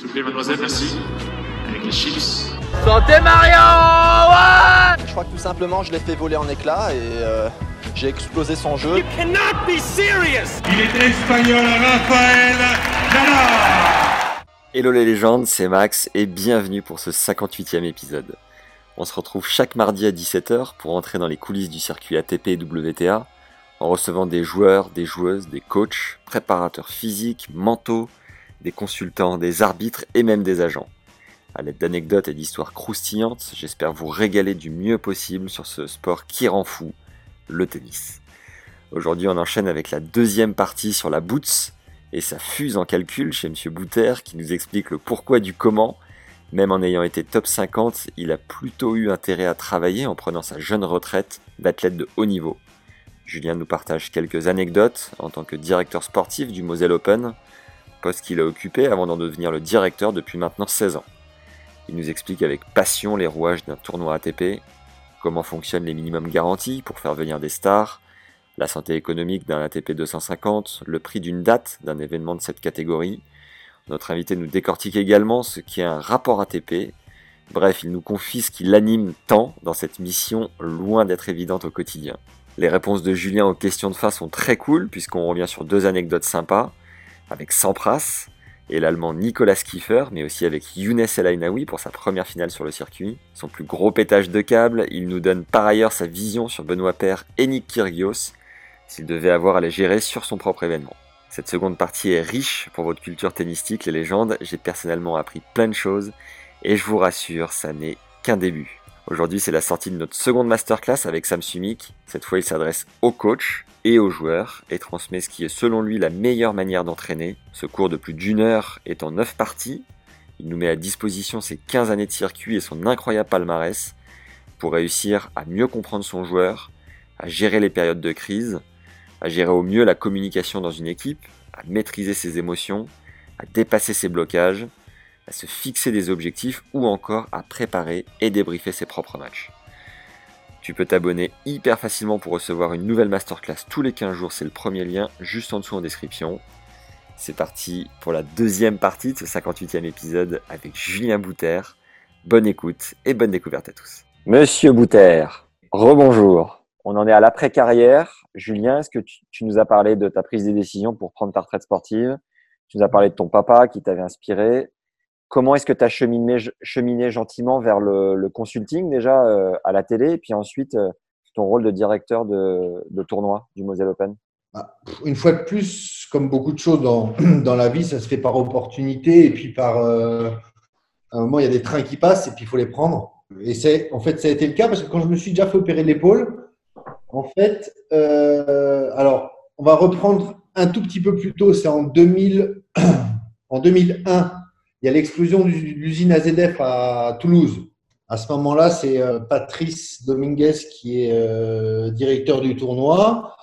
S'il vous plaît, mademoiselle, merci. Avec les chips. Santé Mario ouais Je crois que tout simplement, je l'ai fait voler en éclats et euh, j'ai explosé son jeu. You cannot be serious Il est espagnol, Raphaël Nadal Hello les légendes, c'est Max et bienvenue pour ce 58e épisode. On se retrouve chaque mardi à 17h pour entrer dans les coulisses du circuit ATP et WTA en recevant des joueurs, des joueuses, des coachs, préparateurs physiques, mentaux, des consultants, des arbitres et même des agents. À l'aide d'anecdotes et d'histoires croustillantes, j'espère vous régaler du mieux possible sur ce sport qui rend fou, le tennis. Aujourd'hui, on enchaîne avec la deuxième partie sur la Boots et sa fuse en calcul chez M. Bouter qui nous explique le pourquoi du comment. Même en ayant été top 50, il a plutôt eu intérêt à travailler en prenant sa jeune retraite d'athlète de haut niveau. Julien nous partage quelques anecdotes en tant que directeur sportif du Moselle Open, poste qu'il a occupé avant d'en devenir le directeur depuis maintenant 16 ans. Il nous explique avec passion les rouages d'un tournoi ATP, comment fonctionnent les minimums garantis pour faire venir des stars, la santé économique d'un ATP 250, le prix d'une date d'un événement de cette catégorie. Notre invité nous décortique également ce qu'est un rapport ATP. Bref, il nous confie ce qui l'anime tant dans cette mission loin d'être évidente au quotidien. Les réponses de Julien aux questions de fin sont très cool puisqu'on revient sur deux anecdotes sympas avec Sampras et l'allemand Nicolas Kiefer, mais aussi avec Younes El Ainaoui pour sa première finale sur le circuit. Son plus gros pétage de câble, il nous donne par ailleurs sa vision sur Benoît Paire et Nick Kyrgios, s'il devait avoir à les gérer sur son propre événement. Cette seconde partie est riche pour votre culture tennistique, les légendes. J'ai personnellement appris plein de choses et je vous rassure, ça n'est qu'un début. Aujourd'hui, c'est la sortie de notre seconde masterclass avec Sam Sumik. Cette fois, il s'adresse aux coachs et aux joueurs et transmet ce qui est selon lui la meilleure manière d'entraîner. Ce cours de plus d'une heure est en 9 parties. Il nous met à disposition ses 15 années de circuit et son incroyable palmarès pour réussir à mieux comprendre son joueur, à gérer les périodes de crise, à gérer au mieux la communication dans une équipe, à maîtriser ses émotions, à dépasser ses blocages, à se fixer des objectifs ou encore à préparer et débriefer ses propres matchs. Tu peux t'abonner hyper facilement pour recevoir une nouvelle masterclass tous les 15 jours, c'est le premier lien juste en dessous en description. C'est parti pour la deuxième partie de ce 58e épisode avec Julien Bouter. Bonne écoute et bonne découverte à tous. Monsieur Bouter, rebonjour. On en est à l'après-carrière. Julien, est-ce que tu, tu, nous as parlé de ta prise de décision pour prendre ta retraite sportive? Tu nous as parlé de ton papa qui t'avait inspiré. Comment est-ce que tu as cheminé, gentiment vers le, consulting déjà euh, à la télé et puis ensuite euh, ton rôle de directeur de, tournoi du Moselle Open? Bah, Une fois de plus, comme beaucoup de choses dans, la vie, ça se fait par opportunité et puis par euh, à un moment il y a des trains qui passent et puis il faut les prendre. Et c'est en fait ça a été le cas parce que quand je me suis déjà fait opérer l'épaule, en fait, alors on va reprendre un tout petit peu plus tôt, c'est en 2000, en 2001 il y a l'explosion de l'usine AZF à Toulouse. À ce moment-là, c'est euh, Patrice Dominguez qui est euh, directeur du tournoi.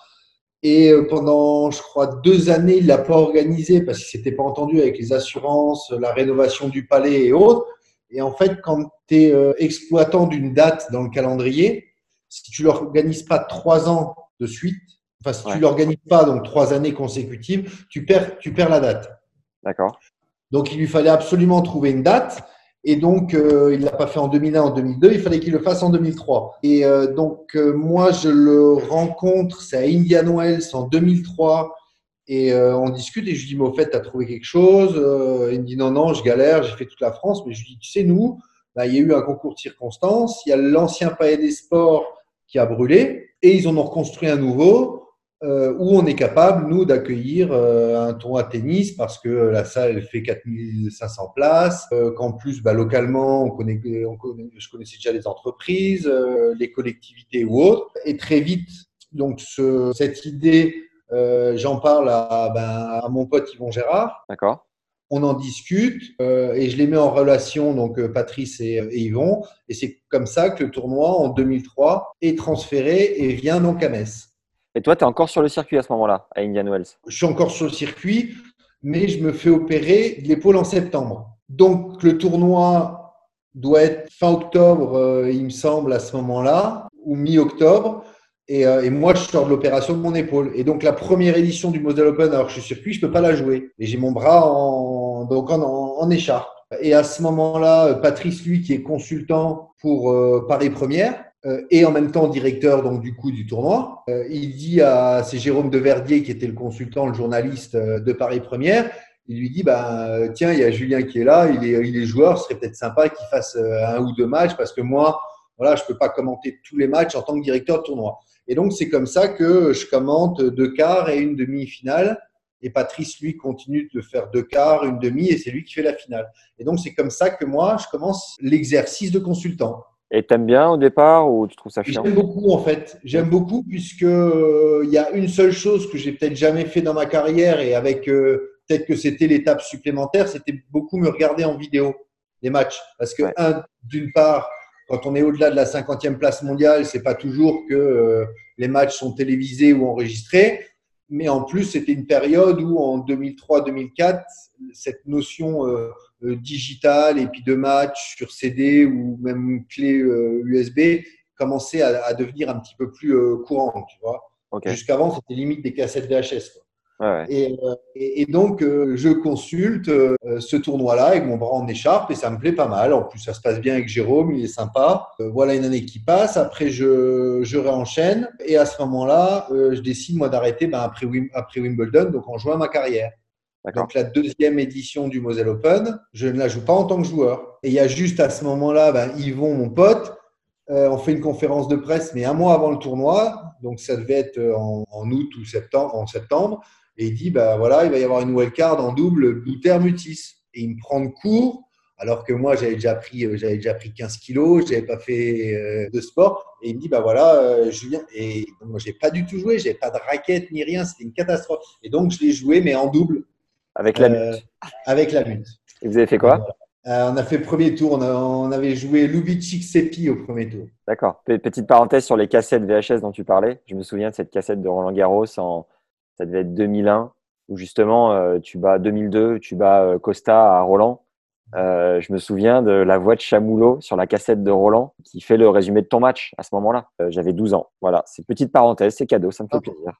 Et euh, pendant, je crois, deux années, il l'a pas organisé parce qu'il s'était pas entendu avec les assurances, la rénovation du palais et autres. Et en fait, quand tu es exploitant d'une date dans le calendrier, si tu l'organises pas trois ans de suite, enfin si ouais. tu l'organises pas donc trois années consécutives, tu perds, tu perds la date. D'accord. Donc, il lui fallait absolument trouver une date. Et donc, euh, il ne l'a pas fait en 2001, en 2002, il fallait qu'il le fasse en 2003. Et euh, donc, euh, moi, je le rencontre, c'est à Indian Wells en 2003. Et on discute et je lui dis, mais au fait, tu as trouvé quelque chose? Il me dit, non, non, je galère, j'ai fait toute la France. Mais je lui dis, tu sais, nous, bah, il y a eu un concours de circonstances, il y a l'ancien palais des sports qui a brûlé et ils en ont reconstruit un nouveau euh, où on est capable, nous, d'accueillir euh, un tournoi de tennis parce que la salle elle fait 4500 places, euh, qu'en plus, bah, localement, on connaît, on connaît, je connaissais déjà les entreprises, euh, les collectivités ou autres. Et très vite, donc, ce, cette idée, euh, j'en parle à, ben, à, mon pote Yvon Gérard. D'accord. On en discute et je les mets en relation, donc Patrice et, et Yvon. Et c'est comme ça que le tournoi, en 2003, est transféré et vient donc à Metz. Et toi, tu es encore sur le circuit à ce moment-là, à Indian Wells? Je suis encore sur le circuit, mais je me fais opérer de l'épaule en septembre. Donc, le tournoi doit être fin octobre, euh, il me semble, à ce moment-là, ou mi-octobre. Et, euh, et, moi, je sors de l'opération de mon épaule. Et donc, la première édition du Moselle Open, alors que je suis circuit, je ne peux pas la jouer. Et j'ai mon bras en donc en, écharpe. Et à ce moment-là, Patrice, lui, qui est consultant pour euh, Paris Première euh, et en même temps directeur donc du coup du tournoi, euh, il dit à c'est Jérôme Deverdier qui était le consultant, le journaliste de Paris Première, il lui dit bah tiens il y a Julien qui est là, il est, il est joueur, ce serait peut-être sympa qu'il fasse un ou deux matchs parce que moi voilà je peux pas commenter tous les matchs en tant que directeur de tournoi. Et donc c'est comme ça que je commente deux quarts et une demi-finale et Patrice, lui, continue de faire deux quarts, une demi, et c'est lui qui fait la finale. Et donc, c'est comme ça que moi, je commence l'exercice de consultant. Et t'aimes bien au départ ou tu trouves ça chiant? J'aime beaucoup, en fait. J'aime beaucoup puisque euh, il y a une seule chose que j'ai peut-être jamais fait dans ma carrière et avec euh, peut-être que c'était l'étape supplémentaire, c'était beaucoup me regarder en vidéo les matchs. Parce que, un, d'une part, quand on est au-delà de la 50e place mondiale, c'est pas toujours que euh, les matchs sont télévisés ou enregistrés mais en plus, c'était une période où, en 2003-2004, cette notion euh, euh, digitale et puis de match sur CD ou même clé USB euh, commençait à, à, devenir un petit peu plus courante, tu vois. Jusqu'avant, c'était limite des cassettes VHS. Quoi. Euh, et, donc, euh, je consulte euh, ce tournoi-là avec mon bras en écharpe et ça me plaît pas mal. En plus, ça se passe bien avec Jérôme, il est sympa. voilà une année qui passe. Après, je, je réenchaîne et à ce moment-là, je décide moi d'arrêter ben, après, après Wimbledon, donc en juin ma carrière. Donc la deuxième édition du Moselle Open, je ne la joue pas en tant que joueur. Et il y a juste à ce moment-là, ben, Yvon, mon pote, on fait une conférence de presse, mais un mois avant le tournoi, donc ça devait être en, en août ou septembre, en septembre. Et il dit, bah voilà, il va y avoir une wildcard en double Bouter-Mutis. Et il me prend de cours, alors que moi, j'avais déjà pris, euh, j'avais déjà pris 15 kilos, je n'avais pas fait euh, de sport. Et il me dit, bah voilà, euh, Julien. Et moi, je n'ai pas du tout joué, je n'avais pas de raquette ni rien, c'était une catastrophe. Et donc, je l'ai joué, mais en double. Avec la mute. Avec la mute. Et vous avez fait quoi? On a fait premier tour, on, avait joué Lubitschik Sepi au premier tour. D'accord. Petite parenthèse sur les cassettes VHS dont tu parlais. Je me souviens de cette cassette de Roland Garros en ça devait être 2001, où justement, euh, tu bats 2002, tu bats euh, Costa à Roland. Euh, je me souviens de la voix de Chamoulot sur la cassette de Roland qui fait le résumé de ton match à ce moment-là. J'avais 12 ans. Voilà, c'est petite parenthèse, c'est cadeau, ça me fait plaisir.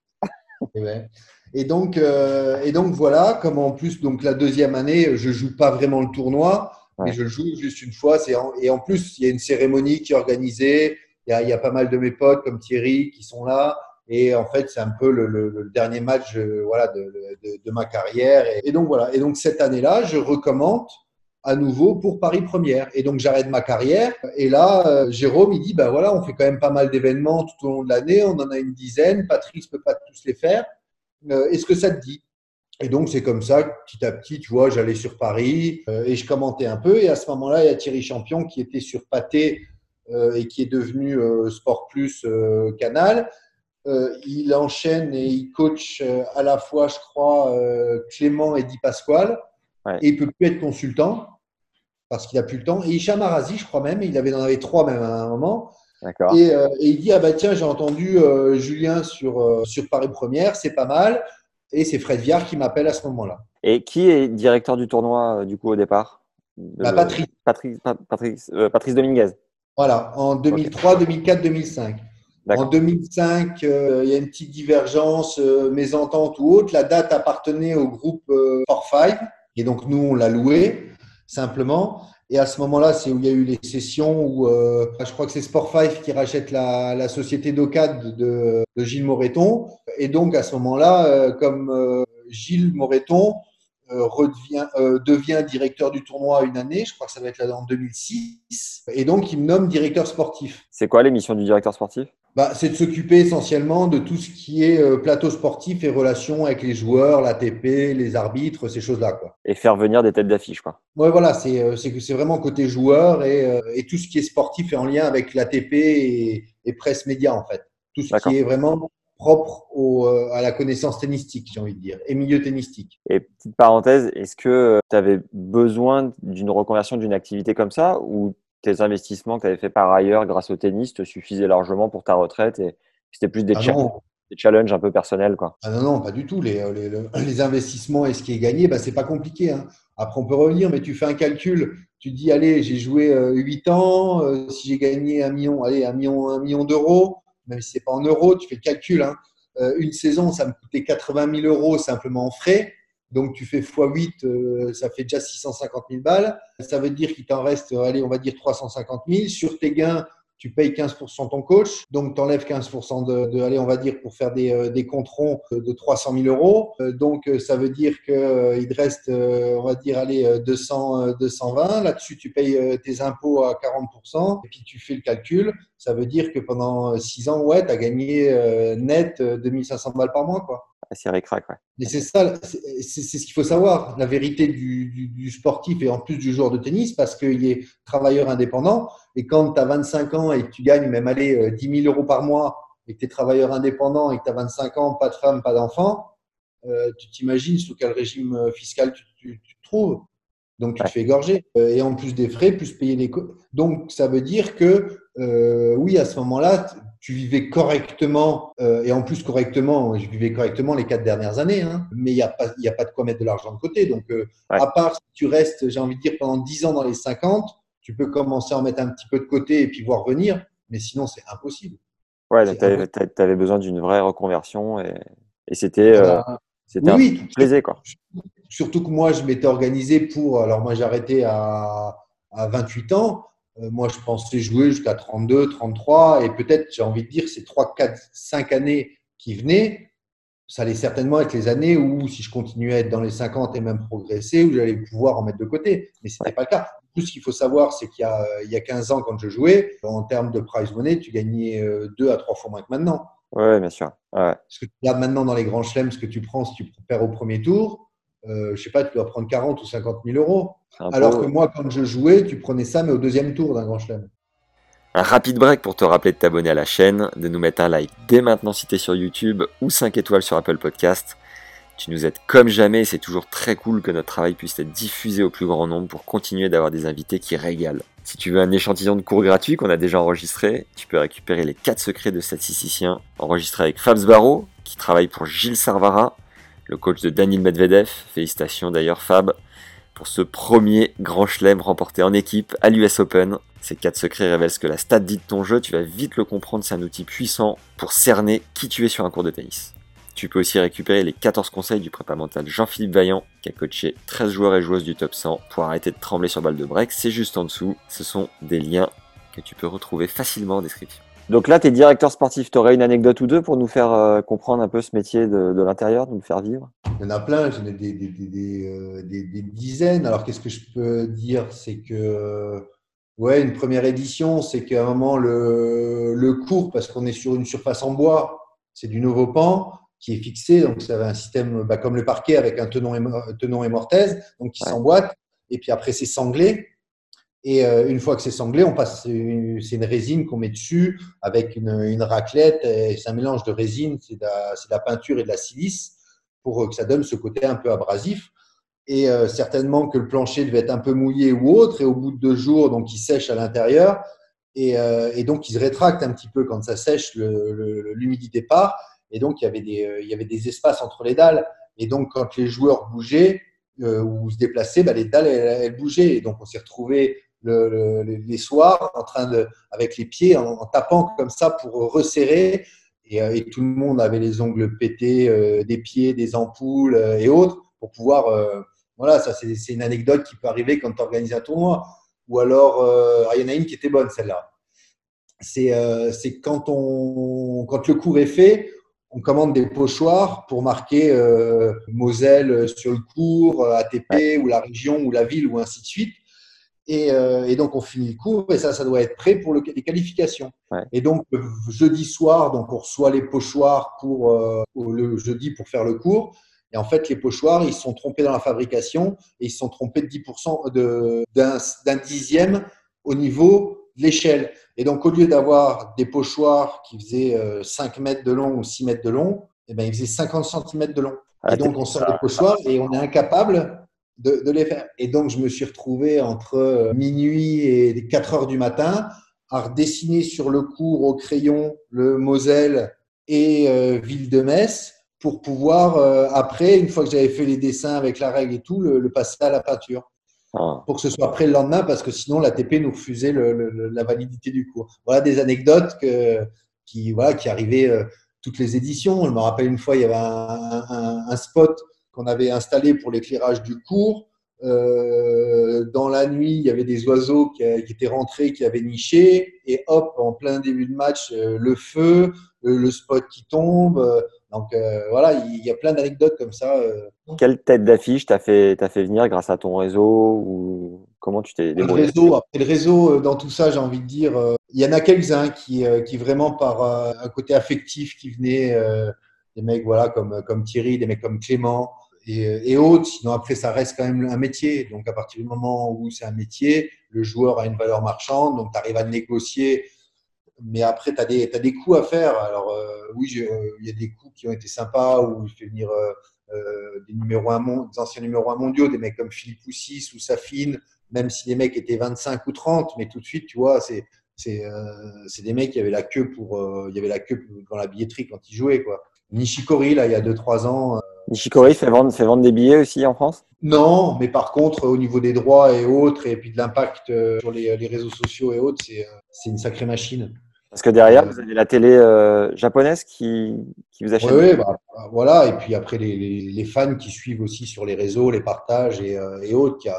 Et donc, et donc voilà, comme en plus, donc la deuxième année, je joue pas vraiment le tournoi, mais je joue juste une fois. et en plus, il y a une cérémonie qui est organisée. Il y, y a pas mal de mes potes comme Thierry qui sont là. Et en fait, c'est un peu le, dernier match euh, voilà, de, ma carrière. Et, donc voilà. Et donc cette année-là, je recommande à nouveau pour Paris Première. Et donc j'arrête ma carrière. Et là, euh, Jérôme, il dit, ben voilà, on fait quand même pas mal d'événements tout au long de l'année. On en a une dizaine. Patrice peut pas tous les faire. Euh, Est-ce que ça te dit? Et donc c'est comme ça, petit à petit, tu vois, j'allais sur Paris et je commentais un peu. Et à ce moment-là, il y a Thierry Champion qui était sur Pâté et qui est devenu Sport Plus Canal il enchaîne et il coach euh, à la fois, je crois, euh, Clément et Di Pasquale. Et il peut plus être consultant parce qu'il a plus le temps. Et Hicham Arazi, je crois même, il avait, en avait trois même à un moment. Et, et, il dit ah bah tiens j'ai entendu Julien sur sur Paris Première, c'est pas mal. Et c'est Fred Viard qui m'appelle à ce moment-là. Et qui est directeur du tournoi du coup au départ? Bah, Patrice. Patrice, Patrice, Patrice Dominguez. Voilà, en 2003, 2004, 2005. En 2005, euh, il y a une petite divergence, euh, mésentente ou autre. La date appartenait au groupe euh, Five, et donc nous, on l'a loué simplement. Et à ce moment-là, c'est où il y a eu les sessions où euh, je crois que c'est Sport 5 qui rachète la, la société d'OCAD de, de, Gilles Moreton. Et donc à ce moment-là, comme Gilles Moreton redevient, devient directeur du tournoi une année, je crois que ça va être là en 2006, et donc il me nomme directeur sportif. C'est quoi l'émission du directeur sportif? Bah, c'est de s'occuper essentiellement de tout ce qui est euh, plateau sportif et relations avec les joueurs, l'ATP, les arbitres, ces choses-là. Quoi. Et faire venir des têtes d'affiche. Quoi. Ouais, voilà, c'est, euh, c'est, c'est vraiment côté joueur et, euh, et, tout ce qui est sportif est en lien avec l'ATP et, et presse média, en fait. Tout ce qui est vraiment propre au, à la connaissance tennistique, j'ai envie de dire, et milieu tennistique. Et petite parenthèse, est-ce que tu avais besoin d'une reconversion d'une activité comme ça ou tes investissements que tu avais fait par ailleurs grâce au tennis te suffisaient largement pour ta retraite et c'était plus des, ah challenges, un peu personnels quoi? Ah non, non, pas du tout. Les, les, les investissements et ce qui est gagné, bah, c'est pas compliqué. Hein. Après, on peut revenir, mais tu fais un calcul. Tu dis, allez, j'ai joué 8 euh, ans. Euh, si j'ai gagné un million, allez, un million, un million d'euros, même si c'est pas en euros, tu fais le calcul. Hein. Euh, une saison, ça me coûtait 80 000 euros simplement en frais. Donc, tu fais x8, euh, ça fait déjà 650 000 balles. Ça veut dire qu'il t'en reste, allez, on va dire 350 000. Sur tes gains, tu payes 15% ton coach, donc tu enlèves 15% de, de, allez, on va dire pour faire des, euh, des controns de 300 000 euros. Euh, donc ça veut dire qu'il il te reste, on va dire, allez, 200, 220. Là-dessus, tu payes tes impôts à 40%, et puis tu fais le calcul. Ça veut dire que pendant 6 ans, ouais, tu as gagné net 2500 balles par mois, quoi. C'est récrac, ouais. Mais c'est ça, c'est ce qu'il faut savoir, la vérité du, du, du, sportif et en plus du joueur de tennis, parce qu'il est travailleur indépendant. Et quand tu as 25 ans et que tu gagnes même aller 10 000 euros par mois et que tu es travailleur indépendant et que tu as 25 ans, pas de femme, pas d'enfant, euh, tu t'imagines sous quel régime fiscal tu, tu, tu te trouves. Donc, tu Ouais. te fais égorger. Euh, et en plus des frais, plus payer les. Donc, ça veut dire que, euh, oui, à ce moment-là, tu vivais correctement, euh, et en plus correctement, je vivais correctement les quatre dernières années, hein, mais il n'y a, pas- y a pas de quoi mettre de l'argent de côté. Donc, euh, Ouais. à part si tu restes, j'ai envie de dire, pendant 10 ans dans les 50, tu peux commencer à en mettre un petit peu de côté et puis voir venir, mais sinon, c'est impossible. Ouais, t'a- t'avais besoin d'une vraie reconversion et, et c'était, euh, un Oui, te plaisait, quoi. Surtout que moi, je m'étais organisé pour. Alors, moi, j'ai arrêté à, à 28 ans. Euh, moi, je pensais jouer jusqu'à 32, 33. Et peut-être, j'ai envie de dire, ces 3, 4, 5 années qui venaient, ça allait certainement être les années où, si je continuais à être dans les 50 et même progresser, où j'allais pouvoir en mettre de côté. Mais ce n'était pas le cas. Tout ce qu'il faut savoir, c'est qu'il y, a, il y a 15 ans, quand je jouais, en termes de prize money, tu gagnais 2 à 3 fois moins que maintenant. Ouais, bien sûr. Ouais. Parce que tu regardes maintenant dans les grands chelems ce que tu prends si tu perds au premier tour, euh, je sais pas, tu dois prendre 40 ou 50 000 euros. Alors que moi, quand je jouais, tu prenais ça, mais au deuxième tour d'un grand chelem. Un rapide break pour te rappeler de t'abonner à la chaîne, de nous mettre un like dès maintenant si t'es sur YouTube ou 5 étoiles sur Apple Podcast. Tu nous aides comme jamais et c'est toujours très cool que notre travail puisse être diffusé au plus grand nombre pour continuer d'avoir des invités qui régalent. Si tu veux un échantillon de cours gratuit qu'on a déjà enregistré, tu peux récupérer les 4 secrets de statisticien enregistrés avec Fabs Barreau, qui travaille pour Gilles Sarvara, le coach de Daniel Medvedev. Félicitations d'ailleurs Fab pour ce premier grand chelem remporté en équipe à l'US Open. Ces quatre secrets révèlent ce que la stat dit de ton jeu, tu vas vite le comprendre, c'est un outil puissant pour cerner qui tu es sur un cours de tennis. Tu peux aussi récupérer les 14 conseils du prépa mental Jean-Philippe Vaillant, qui a coaché 13 joueurs et joueuses du top 100 pour arrêter de trembler sur balle de break, c'est juste en dessous. Ce sont des liens que tu peux retrouver facilement en description. Donc là, tu es directeur sportif, tu aurais une anecdote ou deux pour nous faire euh, comprendre un peu ce métier de, de l'intérieur, de nous le faire vivre? Il y en a plein, j'en ai des, des, des, des, euh, des- dizaines. Alors, qu'est-ce que je peux dire? C'est que, ouais, une première édition, c'est qu'à un moment, le, le cours, parce qu'on est sur une surface en bois, c'est du nouveau pan qui est fixé. Donc, ça avait un système bah, comme le parquet avec un tenon et, mo- tenon et mortaise, donc qui Ouais. s'emboîte. Et puis après, c'est sanglé. Et euh, une fois que c'est sanglé, on passe, c'est une résine qu'on met dessus avec une, une raclette. Et c'est un mélange de résine, c'est de, la- peinture et de la silice pour euh, que ça donne ce côté un peu abrasif. Et euh, certainement que le plancher devait être un peu mouillé ou autre. Et au bout de deux jours, donc il sèche à l'intérieur. Et, donc il se rétracte un petit peu quand ça sèche, l'humidité part. Et donc il y avait des, espaces entre les dalles. Et donc quand les joueurs bougeaient ou se déplaçaient, bah, les dalles elles, elles bougeaient. Et donc on s'est retrouvé le, le- les soirs en train de, avec les pieds, en, en tapant comme ça pour resserrer. Et, euh, et tout le monde avait les ongles pétés, euh, des pieds, des ampoules euh, et autres pour pouvoir. euh, voilà, ça c'est une anecdote qui peut arriver quand tu organises un tournoi. Ou alors, ah, il y en a une qui était bonne celle-là. C'est c'est quand, on, quand le cours est fait, on commande des pochoirs pour marquer Moselle sur le cours, ATP ou la région ou la ville ou ainsi de suite. Et, euh, et donc, on finit le cours et ça, ça doit être prêt pour le- les qualifications. Ouais. Et donc, le jeudi soir, donc on reçoit les pochoirs pour, euh, le jeudi pour faire le cours. Et en fait, les pochoirs, ils se sont trompés dans la fabrication et ils se sont trompés de 10% de- d'un dixième au niveau de l'échelle. Et donc, au lieu d'avoir des pochoirs qui faisaient euh, 5 mètres de long ou 6 mètres de long, eh ben, ils faisaient 50 cm de long. Ah, Et donc, on sort les pochoirs et on est incapable de, de les faire. Et donc, je me suis retrouvé entre minuit et 4 heures du matin à redessiner sur le cours au crayon le Moselle et euh, Ville de Metz pour pouvoir, euh, après, une fois que j'avais fait les dessins avec la règle et tout, le, le passer à la peinture Ah, pour que ce soit prêt le lendemain parce que sinon l'ATP nous refusait le- le- le- la validité du cours. Voilà des anecdotes que, qui, voilà, qui arrivaient euh, toutes les éditions. Je me rappelle une fois, il y avait un, un- un spot qu'on avait installé pour l'éclairage du cours. Euh, dans la nuit, il y avait des oiseaux qui, qui, étaient rentrés, qui avaient niché, et hop, en plein début de match, euh, le feu, le, le, spot qui tombe. Euh, donc euh, voilà, il y a plein d'anecdotes comme ça. euh. Quelle tête d'affiche t'as fait, fait venir grâce à ton réseau ou comment tu t'es Le débrouillé réseau, après le réseau, euh, dans tout ça, j'ai envie de dire, euh, il y en a quelques-uns qui, euh, qui vraiment par euh, un côté affectif qui venaient, euh, des mecs voilà comme comme Thierry, des mecs comme Clément et, et autres. Sinon après, ça reste quand même un métier. Donc à partir du moment où c'est un métier, le joueur a une valeur marchande, donc tu arrives à négocier. Mais après, tu as t'as des coups à faire. Alors euh, oui, euh, il y a des coups qui ont été sympas où je fais venir euh, euh, des numéros un des anciens numéros 1 mondiaux, des mecs comme Philippe Poussis ou Safine, même si les mecs étaient 25 ou 30, mais tout de suite, tu vois, c'est c'est euh, des mecs qui avaient la queue pour euh, il y avait la queue dans la billetterie quand ils jouaient quoi. Nishikori là, il y a 2-3 ans. Euh, Nishikori fait vendre, fait vendre des billets aussi en France? Non, mais par contre, au niveau des droits et autres, et puis de l'impact euh, sur les, les réseaux sociaux et autres, c'est euh, c'est une sacrée machine. Parce que derrière, vous avez la télé euh, japonaise qui, qui vous achète. Oui, bah, voilà. Et puis après, les, les, les fans qui suivent aussi sur les réseaux, les partages et, euh, et autres, qui a,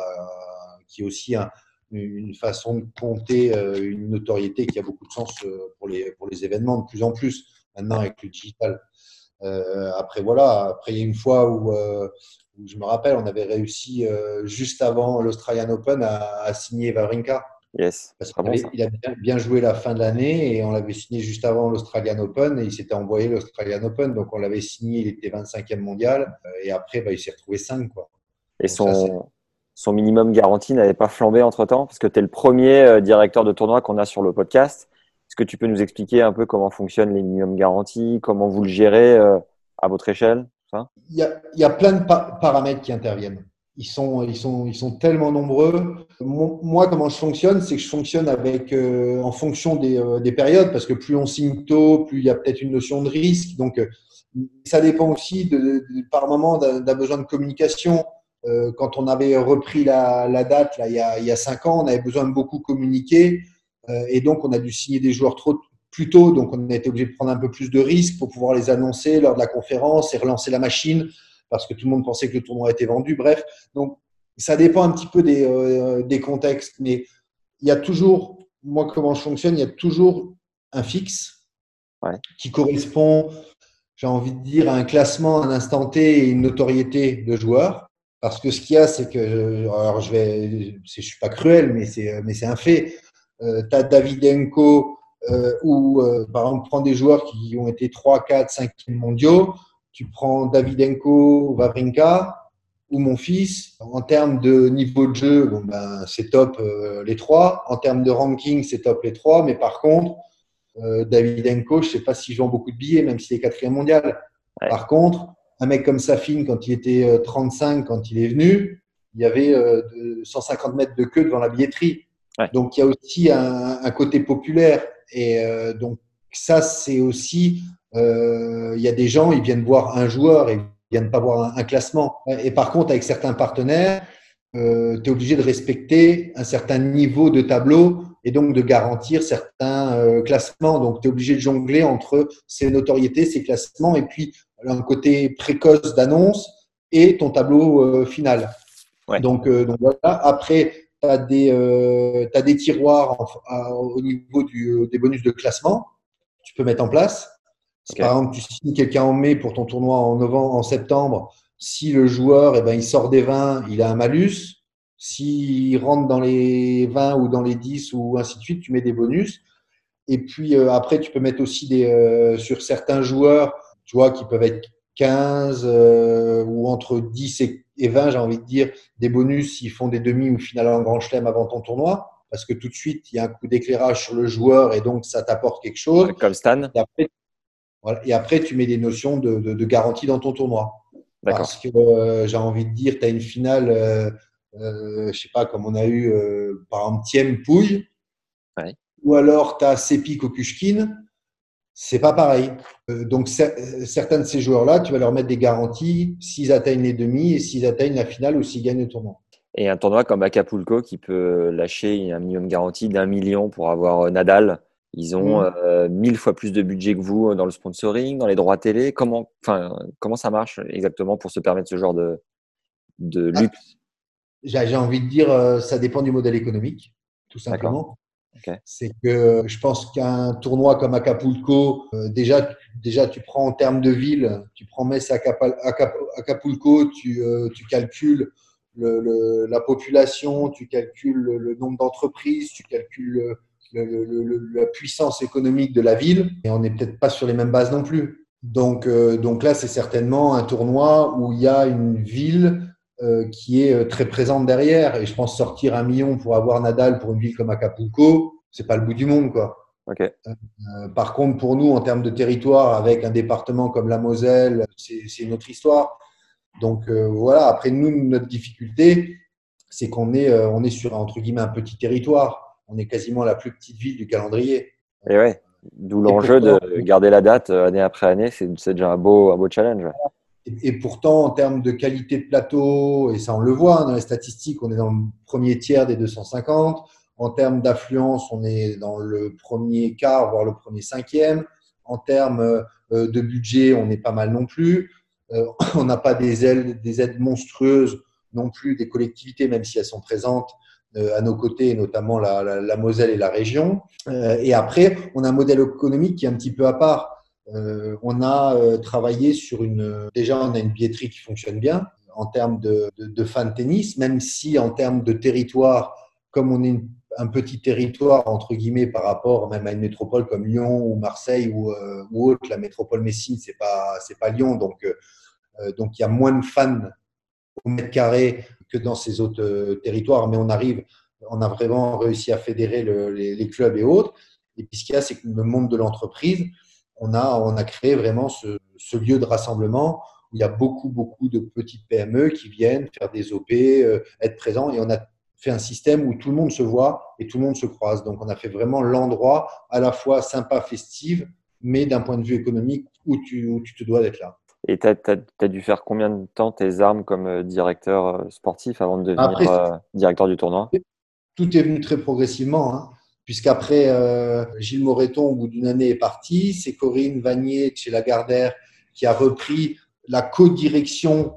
qui est aussi un- une façon de compter euh, une notoriété qui a beaucoup de sens euh, pour les, pour les événements de plus en plus maintenant avec le digital. Euh, après, voilà. Après, il y a une fois où, euh, où je me rappelle, on avait réussi euh, juste avant l'Australian Open à, à signer Wawrinka. Yes. Parce Très qu'il avait- il a bien, joué la fin de l'année et on l'avait signé juste avant l'Australian Open et il s'était envoyé l'Australian Open. Donc on l'avait signé, il était 25e mondial et après bah, il s'est retrouvé 5. Quoi. Et Donc ça, c'est- son, minimum garantie n'avait pas flambé entre temps Parce que tu es le premier directeur de tournoi qu'on a sur le podcast. Est-ce que tu peux nous expliquer un peu comment fonctionnent les minimums garanties Comment vous le gérez euh, à votre échelle Il y a, plein de pa- paramètres qui interviennent. Ils sont, ils, sont, ils sont tellement nombreux. Moi, comment je fonctionne, c'est que je fonctionne avec, euh, en fonction des, euh, des périodes, parce que plus on signe tôt, plus il y a peut-être une notion de risque. Donc, ça dépend aussi par moment d'un besoin de communication. Quand on avait repris la, date là, il, y a, cinq ans, on avait besoin de beaucoup communiquer et donc on a dû signer des joueurs trop plus tôt, donc on a été obligé de prendre un peu plus de risques pour pouvoir les annoncer lors de la conférence et relancer la machine parce que tout le monde pensait que le tournoi était vendu. Bref, donc ça dépend un petit peu des, euh, des contextes, mais il y a toujours, moi comment je fonctionne, il y a toujours un fixe Ouais. qui correspond, j'ai envie de dire, à un classement, un instant T et une notoriété de joueur. Parce que ce qu'il y a, c'est que, alors je vais, je suis pas cruel, mais c'est, mais c'est un fait. Euh, tu as Davidenko euh, ou, euh, par exemple, prends des joueurs qui ont été 3, 4, 5 mondiaux. Tu prends Davidenko, Wawrinka ou mon fils. En termes de niveau de jeu, bon, ben, c'est top euh, les trois. En termes de ranking, c'est top les trois. Mais par contre, euh, Davidenko, je sais pas s'il vend beaucoup de billets, même s'il est quatrième mondial. Ouais. Par contre, un mec comme Safin, quand il était euh, 35, quand il est venu, il y avait euh, de 150 mètres de queue devant la billetterie. Ouais. Donc, il y a aussi un, un côté populaire. Et euh, donc, ça, c'est aussi, euh, il y a des gens, ils viennent voir un joueur et ils viennent pas voir un, un classement. Et par contre, avec certains partenaires, euh, tu es obligé de respecter un certain niveau de tableau et donc de garantir certains euh, classements. Donc, tu es obligé de jongler entre ces notoriétés, ces classements, et puis un côté précoce d'annonce et ton tableau euh, final. Ouais. Donc, euh, donc voilà. Après, tu as, des, euh, des tiroirs en- à- au niveau du, euh, des bonus de classement. Tu peux mettre en place. Par exemple tu signes quelqu'un en mai pour ton tournoi en novembre, en septembre, si le joueur eh ben, il sort des 20, il a un malus. S'il rentre dans les 20 ou dans les 10 ou ainsi de suite, tu mets des bonus. Et puis euh, après, tu peux mettre aussi des, euh, sur certains joueurs, tu vois, qui peuvent être 15 euh, ou entre 10 et, et 20, j'ai envie de dire, des bonus s'ils font des demi ou finales en grand chelem avant ton tournoi. Parce que tout de suite, il y a un coup d'éclairage sur le joueur et donc ça t'apporte quelque chose. Comme Stan Et après, voilà. et après, tu mets des notions de, de, de garantie dans ton tournoi. Parce que euh, j'ai envie de dire, tu as une finale, euh, euh, je sais pas, comme on a eu euh, par exemple Thiem Pouille, Ouais. ou alors tu as Sepi Kokushkin, c'est pas pareil. Euh, donc cer- certains de ces joueurs-là, tu vas leur mettre des garanties s'ils atteignent les demi et s'ils atteignent la finale ou s'ils gagnent le tournoi. Et un tournoi comme Acapulco qui peut lâcher un minimum garanti d'un million pour avoir euh, Nadal Ils ont euh, mille fois plus de budget que vous dans le sponsoring, dans les droits télé. Comment, enfin, comment ça marche exactement pour se permettre ce genre de, de Ah, luxe J'ai j'ai envie de dire, euh, ça dépend du modèle économique, tout simplement. C'est que je pense qu'un tournoi comme Acapulco, euh, déjà, déjà, tu prends en termes de ville, tu prends Metz Acapulco, tu, euh, calcules le, le- la population, tu calcules le, nombre d'entreprises, tu calcules le- le- le- le- la puissance économique de la ville, et on n'est peut-être pas sur les mêmes bases non plus. Donc, euh, donc là, c'est certainement un tournoi où il y a une ville qui est euh, très présente derrière. Et je pense sortir un million pour avoir Nadal pour une ville comme Acapulco, c'est pas le bout du monde, quoi. Euh, par contre, pour nous, en termes de territoire, avec un département comme la Moselle, c'est une autre histoire. Donc euh, voilà. Après, nous, notre difficulté, c'est qu'on est, euh, on est sur entre guillemets un petit territoire. On est quasiment la plus petite ville du calendrier. Et ouais. D'où l'enjeu de garder la date euh, année après année. C'est déjà un beau, un beau challenge. Et pourtant, en termes de qualité de plateau, et ça on le voit hein, dans les statistiques, on est dans le premier tiers des 250. En termes d'affluence, on est dans le premier quart, voire le premier cinquième. En termes euh, de budget, on est pas mal non plus. Euh, on n'a pas des aides, des aides monstrueuses non plus des collectivités, même si elles sont présentes euh, à nos côtés, notamment la, la, Moselle et la région. Et après, on a un modèle économique qui est un petit peu à part. Euh, on a euh, travaillé sur une. Déjà, on a une billetterie qui fonctionne bien en termes de, fans de tennis, même si en termes de territoire, comme on est un petit territoire entre guillemets par rapport même à une métropole comme Lyon ou Marseille ou, euh, autre, la métropole Messine, c'est pas pas Lyon, donc euh, donc il y a moins de fans au mètre carré que dans ces autres euh, territoires, mais on arrive, on a vraiment réussi à fédérer le, les, les, clubs et autres. Et puis ce qu'il y a, c'est que le monde de l'entreprise, on a, on a créé vraiment ce, ce, lieu de rassemblement où il y a beaucoup, beaucoup de petites PME qui viennent faire des OP, euh, être présents. Et on a fait un système où tout le monde se voit et tout le monde se croise. Donc, on a fait vraiment l'endroit à la fois sympa, festif, mais d'un point de vue économique où tu, où tu te dois d'être là. Et tu as, as, as, dû faire combien de temps tes armes comme directeur sportif avant de devenir Après, euh, directeur du tournoi? Tout est venu très progressivement. Hein puisqu'après euh, Gilles Moreton, au bout d'une année, est parti. C'est Corinne Vanier de chez Lagardère qui a repris la co-direction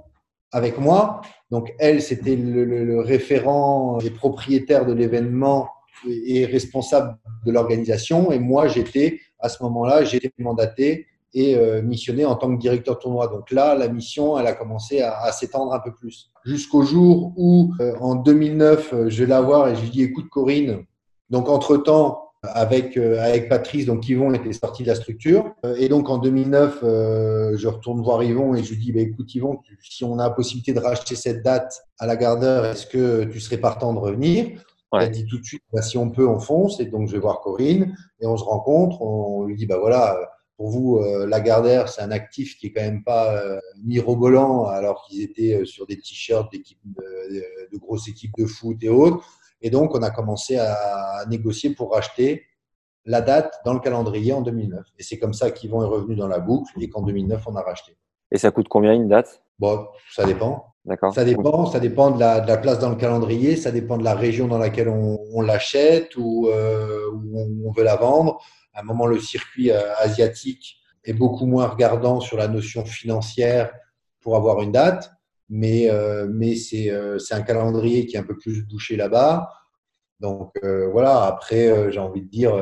avec moi. Donc, elle, c'était le, le, le, référent et propriétaire de l'événement et, responsable de l'organisation. Et moi, j'étais, à ce moment-là, j'étais mandaté et euh, missionné en tant que directeur tournoi. Donc là, la mission, elle a commencé à, s'étendre un peu plus. Jusqu'au jour où, euh, en 2009, je vais la voir et je lui dis, écoute, Corinne, donc, entre-temps, avec, euh, avec Patrice, donc Yvon était sorti de la structure. Euh, et donc, en 2009, euh, je retourne voir Yvon et je lui dis, bah, écoute Yvon, tu, si on a la possibilité de racheter cette date à la gardeur, est-ce que tu serais partant de revenir? Ouais. Il a dit tout de suite, bah, si on peut, on fonce. Et donc, je vais voir Corinne et on se rencontre. On lui dit, bah voilà, pour vous, euh, la Gardère, c'est un actif qui est quand même pas euh, mirobolant alors qu'ils étaient sur des t-shirts d'équipes de, de, de grosses équipes de foot et autres. Et donc, on a commencé à négocier pour racheter la date dans le calendrier en 2009. Et c'est comme ça qu'Yvon est revenu dans la boucle et qu'en 2009, on a racheté. Et ça coûte combien une date? Bon, ça dépend. D'accord. Ça dépend, ça dépend de la, de la, place dans le calendrier, ça dépend de la région dans laquelle on, on l'achète ou euh, où on veut la vendre. À un moment, le circuit euh, asiatique est beaucoup moins regardant sur la notion financière pour avoir une date mais, euh, mais c'est euh, un calendrier qui est un peu plus bouché là-bas. Donc euh, voilà, après, j'ai envie de dire,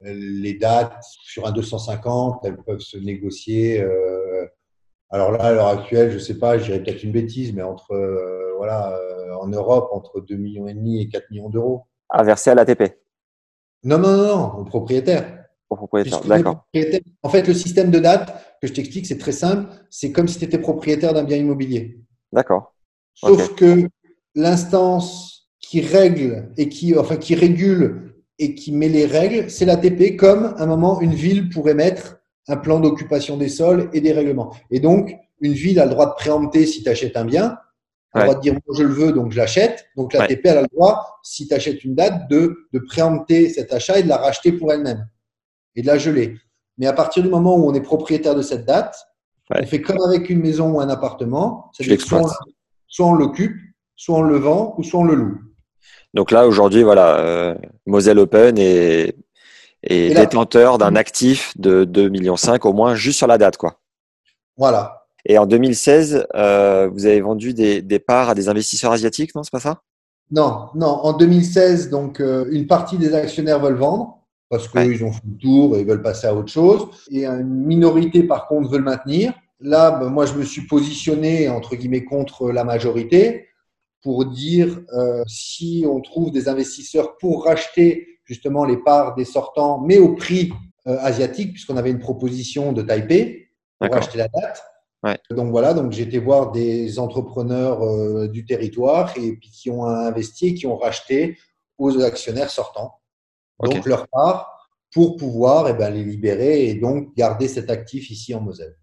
les dates sur un 250, elles peuvent se négocier. alors là, à l'heure actuelle, je ne sais pas, je dirais peut-être une bêtise, mais entre, voilà, en Europe, entre 2,5 millions et demi et 4 millions d'euros. À verser à l'ATP Non, non, non, non, au propriétaire. Au propriétaire, d'accord. En fait, le système de date que je t'explique, c'est très simple. C'est comme si tu étais propriétaire d'un bien immobilier. D'accord. Sauf okay. que l'instance qui règle et qui, enfin, qui régule et qui met les règles, c'est l'ATP, comme à un moment, une ville pourrait mettre un plan d'occupation des sols et des règlements. Et donc, une ville a le droit de préempter si tu achètes un bien. Elle a le droit de dire, moi, je le veux, donc je l'achète. Donc, l'ATP, ouais. a le droit, si tu achètes une date, de, de préempter cet achat et de la racheter pour elle-même et de la geler. Mais à partir du moment où on est propriétaire de cette date, ouais. on fait comme avec une maison ou un appartement. Soit, on l'occupe, soit on le vend ou soit on le loue. Donc là, aujourd'hui, voilà, euh, Moselle Open est, Et détenteur d'un actif de 2,5 millions au moins juste sur la date, quoi. Voilà. Et en 2016, euh, vous avez vendu des, des parts à des investisseurs asiatiques, non C'est pas ça? Non, non. En 2016, donc euh, une partie des actionnaires veulent vendre parce qu'ils Ouais. ont fait le tour et ils veulent passer à autre chose. Et une minorité, par contre, veut le maintenir. Là, ben, moi, je me suis positionné entre guillemets contre la majorité pour dire euh, si on trouve des investisseurs pour racheter justement les parts des sortants, mais au prix euh, asiatique, puisqu'on avait une proposition de Taipei pour D'accord. acheter la date. Ouais. Donc voilà, donc j'ai été voir des entrepreneurs euh, du territoire et puis qui ont investi, et qui ont racheté aux actionnaires sortants. Donc leur part pour pouvoir eh ben, les libérer et donc garder cet actif ici en Moselle.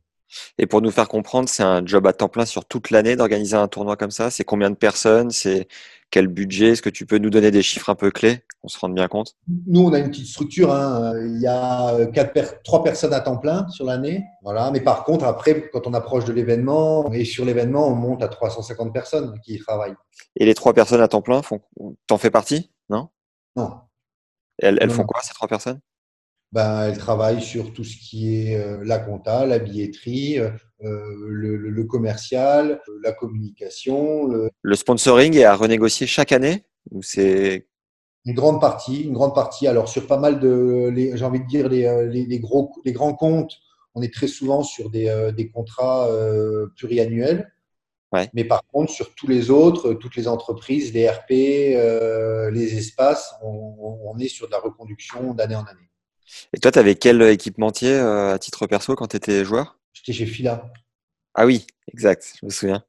Et pour nous faire comprendre, c'est un job à temps plein sur toute l'année d'organiser un tournoi comme ça C'est combien de personnes? C'est quel budget? Est-ce que tu peux nous donner des chiffres un peu clés qu'on se rende bien compte? Nous, on a une petite structure. hein. Il y a quatre trois personnes à temps plein sur l'année. Voilà. Mais par contre, après, quand on approche de l'événement, et sur l'événement, on monte à 350 personnes qui y travaillent. Et les trois personnes à temps plein, font... t'en fais partie? Non? Non. Elles, font non. quoi ces trois personnes? Ben, elles travaillent sur tout ce qui est euh, la compta, la billetterie, euh, le, le- le commercial, la communication, le- Le sponsoring est à renégocier chaque année Ou c'est une grande partie, une grande partie. Alors sur pas mal de, j'ai envie de dire les, euh, les, les gros, les grands comptes, on est très souvent sur des, des contrats euh, pluriannuels. Ouais. Mais par contre, sur tous les autres, toutes les entreprises, les RP, euh, les espaces, on, on est sur de la reconduction d'année en année. Et toi, tu avais quel équipementier euh, à titre perso quand tu étais joueur? J'étais chez Fila. Ah oui, exact, je me souviens.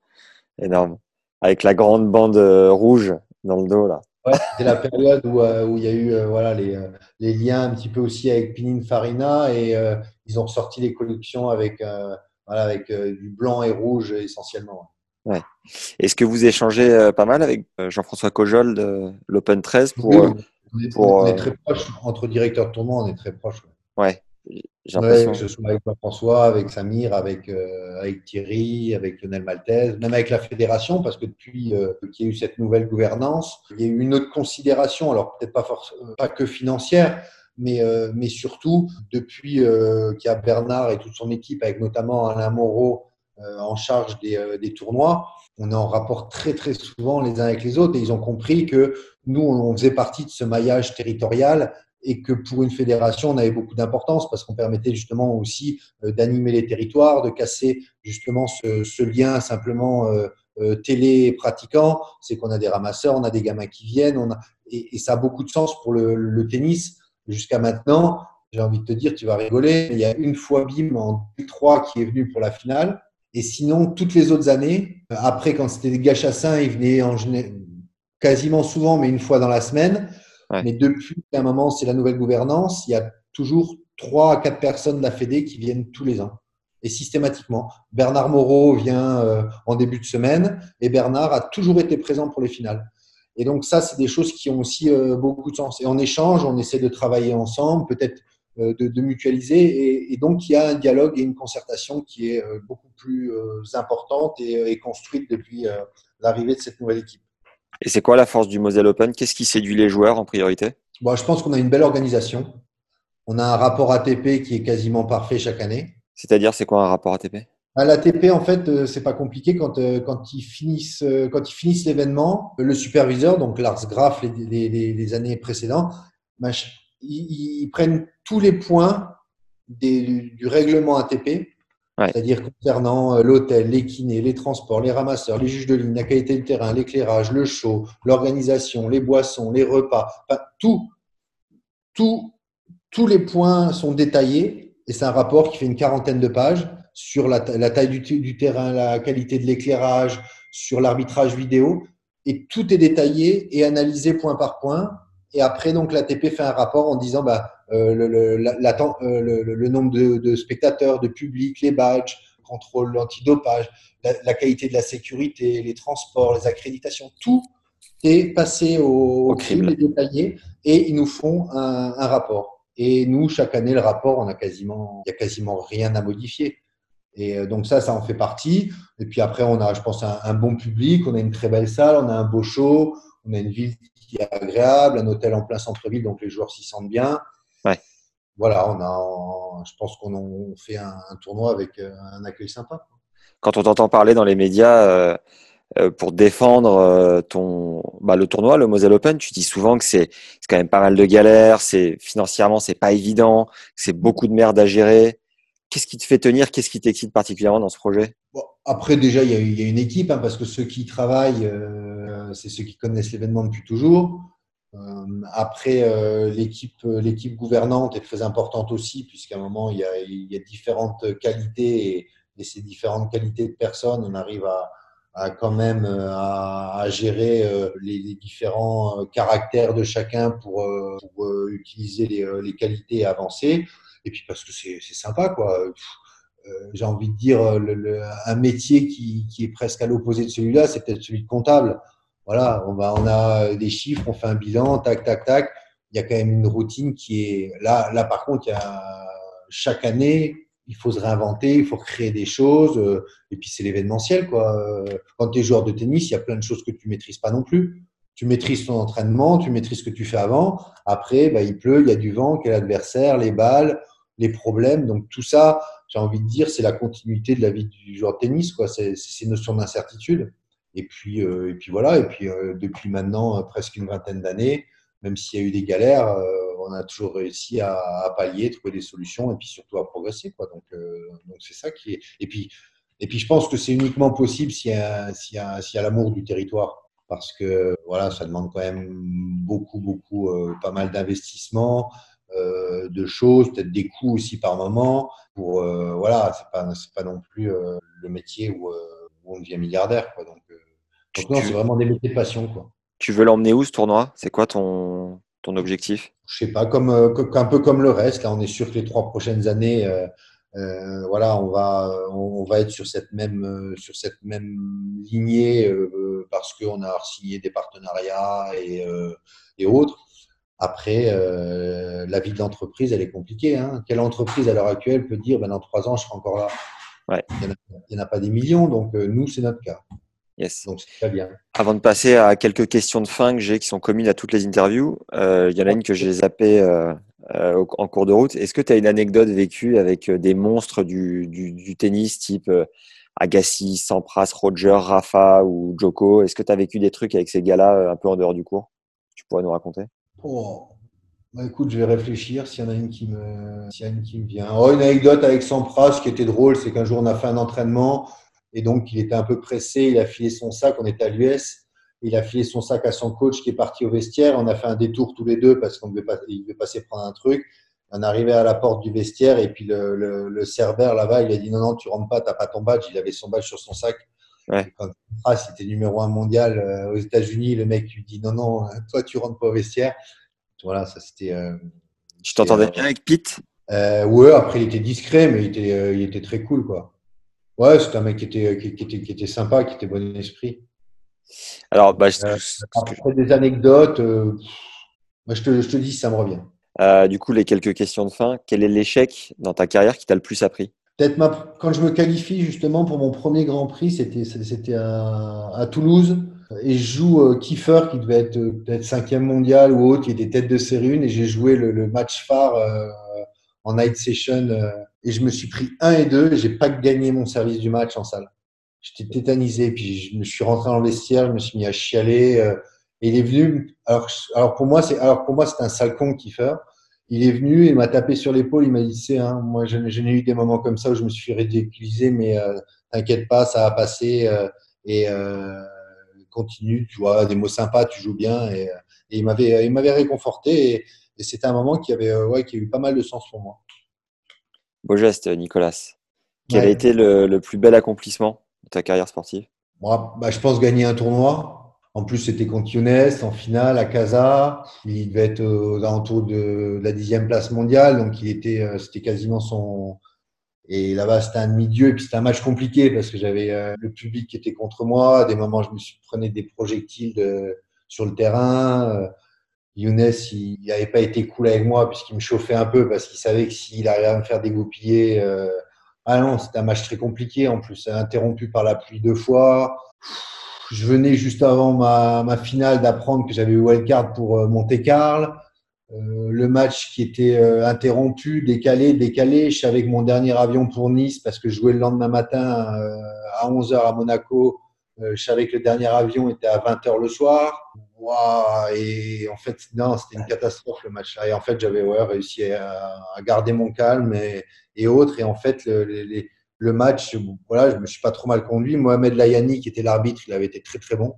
Énorme. Avec la grande bande euh, rouge dans le dos, là. Ouais, c'était la période où, euh, où il y a eu euh, voilà, les, euh, les liens un petit peu aussi avec Pininfarina et euh, ils ont ressorti les collections avec, euh, voilà, avec euh, du blanc et rouge essentiellement. Est-ce que vous échangez euh, pas mal avec euh, Jean-François Cojol de l'Open 13 pour. Oui, euh, on, est, pour, on est euh, très proches entre directeurs de tournoi, on est très proches. ouais. Ouais, j'ai Ouais, que ce soit avec François, avec Samir, avec, euh, avec Thierry, avec Lionel Maltese, même avec la fédération, parce que depuis euh, qu'il y a eu cette nouvelle gouvernance, il y a eu une autre considération, alors peut-être pas, euh, que financière, mais, euh, mais surtout depuis euh, qu'il y a Bernard et toute son équipe, avec notamment Alain Moreau euh, en charge des, euh, tournois, on est en rapport très très souvent les uns avec les autres et ils ont compris que nous, on faisait partie de ce maillage territorial et que pour une fédération, on avait beaucoup d'importance parce qu'on permettait justement aussi euh, d'animer les territoires, de casser justement ce, lien simplement euh, euh, télé pratiquant. C'est qu'on a des ramasseurs, on a des gamins qui viennent, et, ça a beaucoup de sens pour le, le tennis. Jusqu'à maintenant, j'ai envie de te dire, tu vas rigoler, il y a une fois BIM en 2003 qui est venu pour la finale. Et sinon, toutes les autres années, euh, après, quand c'était des gars chassins, ils venaient en quasiment souvent, mais une fois dans la semaine. Ouais. Mais depuis qu'à un moment, c'est la nouvelle gouvernance, il y a toujours trois à quatre personnes de la Fédé qui viennent tous les ans. Et systématiquement. Bernard Moreau vient euh, en début de semaine et Bernard a toujours été présent pour les finales. Et donc ça, c'est des choses qui ont aussi euh, beaucoup de sens. Et en échange, on essaie de travailler ensemble, peut-être de, de mutualiser. Et, et donc, il y a un dialogue et une concertation qui est euh, beaucoup plus euh, importante et, et construite depuis euh, l'arrivée de cette nouvelle équipe. Et c'est quoi la force du Moselle Open? Qu'est-ce qui séduit les joueurs en priorité? Bon, je pense qu'on a une belle organisation. On a un rapport ATP qui est quasiment parfait chaque année. C'est-à-dire, c'est quoi un rapport ATP À l'ATP, en fait, euh, c'est pas compliqué quand, euh, quand ils finissent euh, quand ils finissent l'événement, le superviseur, donc Lars Graf les, les, années précédentes, ils, ils prennent tous les points des, du, du règlement ATP, Ouais. c'est-à-dire concernant euh, l'hôtel, les kinés, les transports, les ramasseurs, les juges de ligne, la qualité du terrain, l'éclairage, le show, l'organisation, les boissons, les repas, enfin, tout, tout, tous les points sont détaillés et c'est un rapport qui fait une quarantaine de pages sur la, ta- la taille du terrain, la qualité de l'éclairage, sur l'arbitrage vidéo et tout est détaillé et analysé point par point. Et après, donc, l'ATP fait un rapport en disant bah, euh, le, le, la- la temps- euh, le- nombre de, de spectateurs, de public, les badges, le contrôle antidopage, la, la qualité de la sécurité, les transports, les accréditations, tout est passé au, Au crible et détaillé et ils nous font un, un rapport. Et nous, chaque année, le rapport, on a quasiment, il y a quasiment rien à modifier. Et euh, donc ça, ça en fait partie. Et puis après, on a, je pense, un, un bon public, on a une très belle salle, on a un beau show, on a une ville qui est agréable, un hôtel en plein centre-ville, donc les joueurs s'y sentent bien. Ouais. voilà, on a, je pense qu'on on fait un, un tournoi avec euh, un accueil sympa. Quand on t'entend parler dans les médias euh, euh, pour défendre euh, ton, bah, le tournoi, le Moselle Open, tu dis souvent que c'est c'est quand même pas mal de galères, c'est financièrement c'est pas évident, que c'est beaucoup de merde à gérer. Qu'est-ce qui te fait tenir? Qu'est-ce qui t'excite particulièrement dans ce projet? Après, déjà, il y a, y a une équipe, hein, parce que ceux qui travaillent, euh, c'est ceux qui connaissent l'événement depuis toujours. Euh, après, euh, l'équipe, l'équipe gouvernante est très importante aussi, puisqu'à un moment, il y a, y a différentes qualités et, ces différentes qualités de personnes, on arrive à, à quand même euh, à, à gérer euh, les, les, différents euh, caractères de chacun pour, pour utiliser les, les, qualités et avancer. Et puis parce que c'est sympa, quoi. J'ai envie de dire, le, un métier qui, qui, est presque à l'opposé de celui-là, c'est peut-être celui de comptable. Voilà, on, a des chiffres, on fait un bilan, tac, tac, tac. Il y a quand même une routine qui est là. Là, par contre, chaque année, il faut se réinventer, il faut créer des choses. Euh, et puis, c'est l'événementiel. quoi. Euh, quand tu es joueur de tennis, il y a plein de choses que tu maîtrises pas non plus. Tu maîtrises ton entraînement, tu maîtrises ce que tu fais avant. Après, bah, il pleut, il y a du vent, quel adversaire, les balles, les problèmes. Donc, tout ça, j'ai envie de dire, c'est la continuité de la vie du joueur de tennis. quoi. C'est ces notions d'incertitude. Et puis, euh, et puis voilà. Et puis, euh, depuis maintenant euh, presque une vingtaine d'années, même s'il y a eu des galères, on a toujours réussi à, pallier, trouver des solutions et puis surtout à progresser. Quoi. Donc, c'est ça qui est. Et puis, et puis je pense que c'est uniquement possible s'il y a, l'amour du territoire. Parce que voilà, ça demande quand même beaucoup, beaucoup, pas mal d'investissements, euh, de choses, peut-être des coûts aussi par moment. Pour euh, voilà, c'est pas, c'est pas non plus euh, le métier où, où, on devient milliardaire. Quoi. Donc, donc non, c'est vraiment des métiers de passion. Quoi. Tu veux l'emmener où ce tournoi? C'est quoi ton, ton objectif? Je sais pas, comme, un peu comme le reste. Là, on est sûr que les trois prochaines années, euh, voilà, on va, on va être sur cette même, sur cette même lignée euh, parce qu'on a signé des partenariats et, et autres. Après, euh, la vie de l'entreprise, elle est compliquée. Hein. Quelle entreprise à l'heure actuelle peut dire, ben, dans trois ans, je serai encore là? Ouais. Il n'y en, en, a pas des millions, donc nous, c'est notre cas. Yes. Donc, c'est très bien. Avant de passer à quelques questions de fin que j'ai qui sont communes à toutes les interviews, euh, il y en a une que j'ai zappée euh, euh, en cours de route. Est-ce que tu as une anecdote vécue avec des monstres du, du, du tennis type Agassi, Sampras, Roger, Rafa ou Joko? Est-ce que tu as vécu des trucs avec ces gars-là un peu en dehors du cours? Tu pourrais nous raconter oh. Écoute, je vais réfléchir s'il y en a une qui me, s'il y a une qui me vient. Oh, une anecdote avec Sampras qui était drôle, c'est qu'un jour on a fait un entraînement et donc, il était un peu pressé. Il a filé son sac. On était à l'US. Il a filé son sac à son coach qui est parti au vestiaire. On a fait un détour tous les deux parce qu'on devait, pas, il devait passer prendre un truc. On arrivait à la porte du vestiaire et puis le, le, le serveur là-bas, il a dit non, non, tu rentres pas, t'as pas ton badge. Il avait son badge sur son sac. Ouais. Quand ah, c'était numéro un mondial euh, aux États-Unis, le mec lui dit non, non, toi, tu rentres pas au vestiaire. Voilà, ça c'était. Euh, tu t'entendais bien avec Pete? Euh, Ouais, après, il était discret, mais il était, euh, il était très cool, quoi. Ouais, c'était un mec qui était, qui, qui, était, qui était sympa, qui était bon esprit. Alors, bah, je, euh, après des anecdotes, euh, moi, je, te, je te dis, ça me revient. Euh, du coup, les quelques questions de fin. Quel est l'échec dans ta carrière qui t'a le plus appris? Peut-être quand je me qualifie justement pour mon premier Grand Prix, c'était c'était à, à, Toulouse et je joue euh, Kiefer qui devait être peut-être cinquième mondial ou autre, qui était tête de série 1 et j'ai joué le, le, match phare euh, en night session euh, et je me suis pris 1 et 2 et j'ai pas gagné mon service du match en salle. J'étais tétanisé puis je me suis rentré dans le vestiaire, je me suis mis à chialer euh, et il est venu alors alors pour moi c'est alors pour moi c'est un sale con Kiefer. Il est venu, il m'a tapé sur l'épaule, il m'a dit c'est hein, moi je, je n'ai eu des moments comme ça où je me suis ridiculisé mais euh, t'inquiète pas, ça va passer euh, et continue, tu vois, des mots sympas, tu joues bien et, et il m'avait il m'avait réconforté et, et c'était un moment qui avait ouais, qui a eu pas mal de sens pour moi. Beau geste, Nicolas. Quel ouais. a été le, le, plus bel accomplissement de ta carrière sportive? Moi, bah, je pense gagner un tournoi. En plus, c'était contre Younes en finale à Casa. Il devait être aux alentours de la dixième place mondiale, donc il était, c'était quasiment son. Et là-bas, c'était un demi-dieu. Et puis c'était un match compliqué parce que j'avais le public qui était contre moi. À des moments, je me suis prenais des projectiles sur le terrain. Younes, il n'avait pas été cool avec moi puisqu'il me chauffait un peu parce qu'il savait que s'il arrivait à me faire dégoupiller, euh... ah non, c'était un match très compliqué en plus, interrompu par la pluie deux fois. Je venais juste avant ma, finale d'apprendre que j'avais eu wildcard pour euh, Monte Carlo. euh, le match qui était euh, interrompu, décalé, décalé. Je savais que mon dernier avion pour Nice, parce que je jouais le lendemain matin à 11h à Monaco, je savais que le dernier avion était à 20h le soir. Ouah, et en fait, non, c'était une catastrophe le match-là. Et en fait, j'avais réussi à, garder mon calme et, autres. Et en fait, le, le, le match, voilà, je me suis pas trop mal conduit. Mohamed Layani, qui était l'arbitre, il avait été très très bon.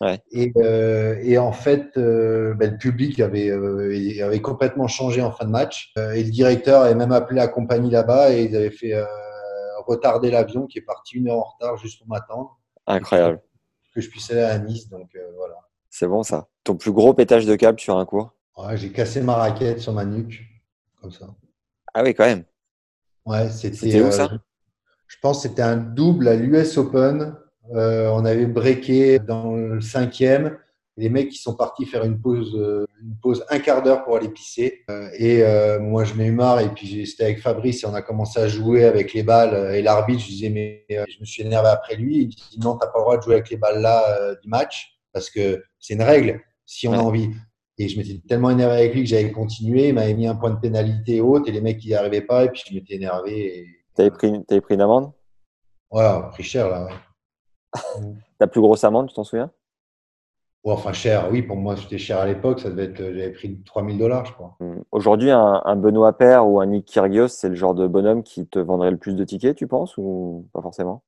Ouais. Et, euh, et, en fait, euh, ben, le public avait, euh, avait complètement changé en fin de match. Et le directeur avait même appelé la compagnie là-bas et ils avaient fait retarder l'avion qui est parti une heure en retard juste pour m'attendre. Incroyable. Que je puisse aller à Nice. Donc voilà. C'est bon ça. Ton plus gros pétage de câble sur un cours? Ouais, J'ai cassé ma raquette sur ma nuque. Comme ça. Ah oui, quand même. Ouais, c'était. C'était où ça? Je pense que c'était un double à l'US Open. Euh, on avait breaké dans le cinquième. Les mecs qui sont partis faire une pause, euh, une pause un quart d'heure pour aller pisser. Euh, et moi, je m'ai eu marre. Et puis, c'était avec Fabrice et on a commencé à jouer avec les balles. Et l'arbitre, je disais, mais je me suis énervé après lui. Il dit, non, t'as pas le droit de jouer avec les balles là du match parce que c'est une règle si on a envie. Et je m'étais tellement énervé avec lui que j'avais continué. Il m'avait mis un point de pénalité haute et les mecs, ils n'y arrivaient pas. Et puis, je m'étais énervé. Et... T'avais pris, t'avais pris une amende? Voilà, pris cher là. Ouais. Ta plus grosse amende, tu t'en souviens? Ouais, enfin, cher, oui, pour moi, c'était cher à l'époque. Ça devait être, j'avais pris 3000 dollars, je crois. Hum, Aujourd'hui, un, un Benoît Paire ou un Nick Kyrgios, c'est le genre de bonhomme qui te vendrait le plus de tickets, tu penses, ou pas forcément?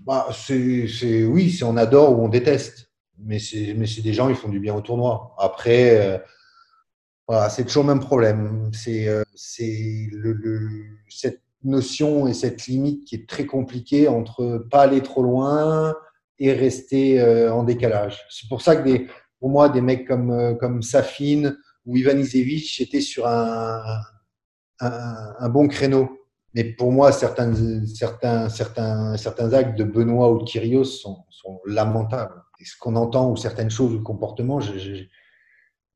Bah, c'est, c'est, oui, c'est on adore ou on déteste. Mais c'est, mais c'est des gens, ils font du bien au tournoi. Après, euh, voilà, c'est toujours le même problème. C'est, euh, c'est le, le, cette notion et cette limite qui est très compliquée entre pas aller trop loin et rester euh, en décalage. C'est pour ça que pour moi, des mecs comme, euh, comme Safin ou Ivan Izevich étaient sur un, un, bon créneau. Mais pour moi, certains, certains, certains, certains actes de Benoît ou de Kyrios sont, lamentables. Ce qu'on entend ou certaines choses ou le comportement, je, je...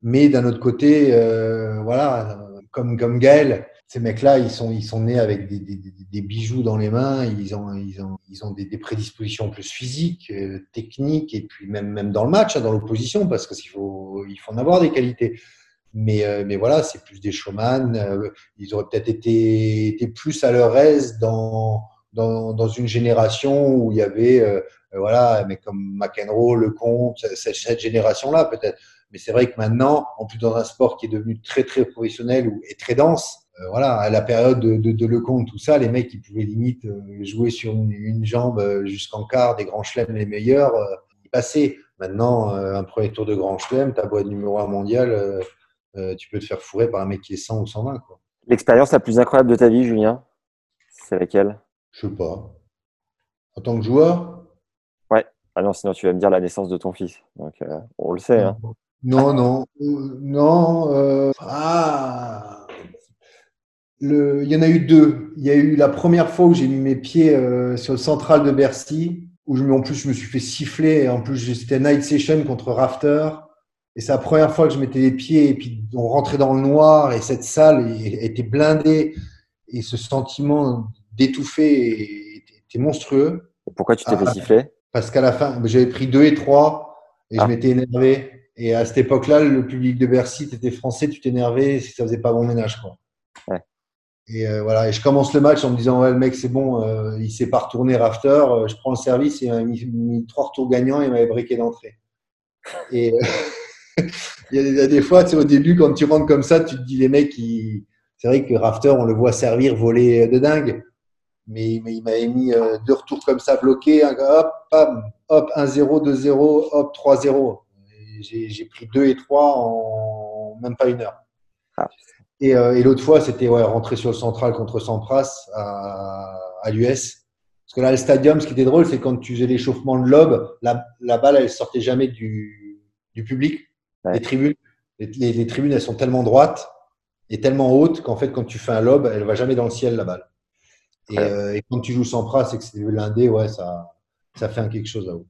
mais d'un autre côté, euh, voilà, comme, comme Gaël, ces mecs-là, ils sont, ils sont nés avec des, des, des, bijoux dans les mains, ils ont, ils ont, ils ont des, des prédispositions plus physiques, euh, techniques, et puis même, même dans le match, hein, dans l'opposition, parce qu'il faut, il faut en avoir des qualités. Mais, euh, mais voilà, c'est plus des showman. Euh, ils auraient peut-être été, été, plus à leur aise dans, dans, dans, une génération où il y avait, euh, voilà, mais comme McEnroe, Lecomte, cette, cette génération-là peut-être. Mais c'est vrai que maintenant, en plus dans un sport qui est devenu très très professionnel et très dense, euh, voilà, à la période de, de, de Lecomte, tout ça, les mecs ils pouvaient limite euh, jouer sur une, une jambe euh, jusqu'en quart des grands chelems les meilleurs, ils passaient. Maintenant, un premier tour de grand chelem, ta boîte numéro un mondial, tu peux te faire fourrer par un mec qui est 100 ou 120. quoi. L'expérience la plus incroyable de ta vie, Julien, c'est laquelle? Je sais pas. En tant que joueur? Ouais. Ah non, sinon tu vas me dire la naissance de ton fils. Donc, euh, on le sait. Hein. Non, non, non. Euh, ah, le, il y en a eu deux. Il y a eu la première fois où j'ai mis mes pieds euh, sur le central de Bercy, où je, en plus je me suis fait siffler. Et en plus, c'était night session contre Rafter. Et c'est la première fois que je mettais les pieds et puis on rentrait dans le noir et cette salle était blindée et ce sentiment d'étouffer était monstrueux. Et pourquoi tu t'es ah, fait siffler? Parce qu'à la fin, j'avais pris deux et trois et ah. je m'étais énervé. Et à cette époque-là, le public de Bercy, tu étais français, tu t'énervais ça faisait pas bon ménage. Quoi. Et euh, voilà, et je commence le match en me disant ouais le mec c'est bon, euh, il s'est pas retourné rafter, euh, je prends le service et il m'a mis, trois retours gagnants et il m'avait briqué d'entrée. Et il y a des fois, tu sais, au début quand tu rentres comme ça, tu te dis les mecs, ils... c'est vrai que rafter on le voit servir, voler de dingue, mais, il m'avait mis deux retours comme ça bloqués, hop, bam, hop 1-0, 2-0, hop 3-0 j'ai pris 2 et 3 en même pas une heure. Ah. Et, euh, et l'autre fois, c'était ouais, rentrer sur le central contre Sampras à, à l'US. Parce que là, le stadium, ce qui était drôle, c'est quand tu faisais l'échauffement de lobe, la, la, balle, elle sortait jamais du, du public, ouais. des tribunes. Les, les, les, tribunes, elles sont tellement droites et tellement hautes qu'en fait, quand tu fais un lobe, elle va jamais dans le ciel, la balle. Et, ouais. euh, et quand tu joues Sampras et que c'est blindé, ouais, ça, ça fait un quelque chose là-haut.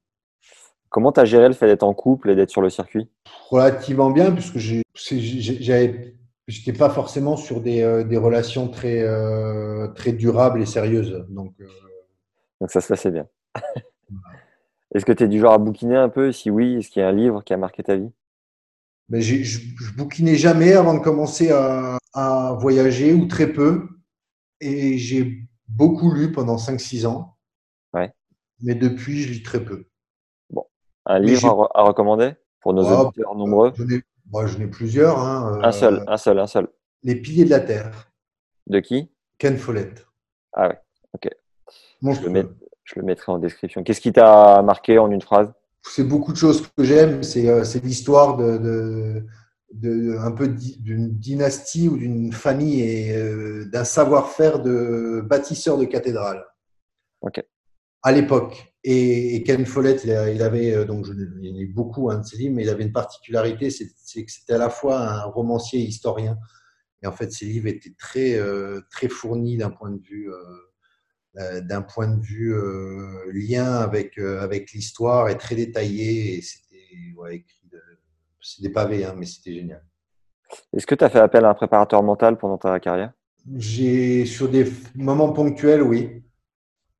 Comment tu as géré le fait d'être en couple et d'être sur le circuit? Relativement bien, puisque j'avais, j'étais pas forcément sur des, euh, des relations très, euh, très durables et sérieuses. Donc, euh... Donc ça se passait bien. est-ce que tu es du genre à bouquiner un peu? Si oui, est-ce qu'il y a un livre qui a marqué ta vie? Mais j'ai- je, je bouquinais jamais avant de commencer à, à voyager, ou très peu. Et j'ai beaucoup lu pendant 5-6 ans. Ouais. Mais depuis, je lis très peu. Un Mais livre à, re- à recommander? Pour nos Ah, auditeurs nombreux? J'en ai, moi, j'en ai plusieurs. hein, Un euh, seul, un seul, un seul. Les piliers de la Terre, De qui? Ken Follett. Ah ouais, je le, mets- je le mettrai en description. Qu'est-ce qui t'a marqué en une phrase? C'est beaucoup de choses que j'aime. C'est euh, l'histoire de, de, de- un peu d'une dynastie ou d'une famille et euh, d'un savoir-faire de bâtisseur de cathédrales. Ok. À l'époque. Et, et Ken Follett, il, a- il avait euh, donc je- il y en a eu beaucoup hein, de ses livres, mais il avait une particularité, c'est que c'était à la fois un romancier et historien. Et en fait, ses livres étaient très euh, très fournis d'un point de vue euh, d'un point de vue euh, lien avec, avec l'histoire et très détaillé. Et c'était ouais, écrit de- c'est des pavés, hein, mais c'était génial. Est-ce que tu as fait appel à un préparateur mental pendant ta carrière? J'ai sur des moments ponctuels, oui.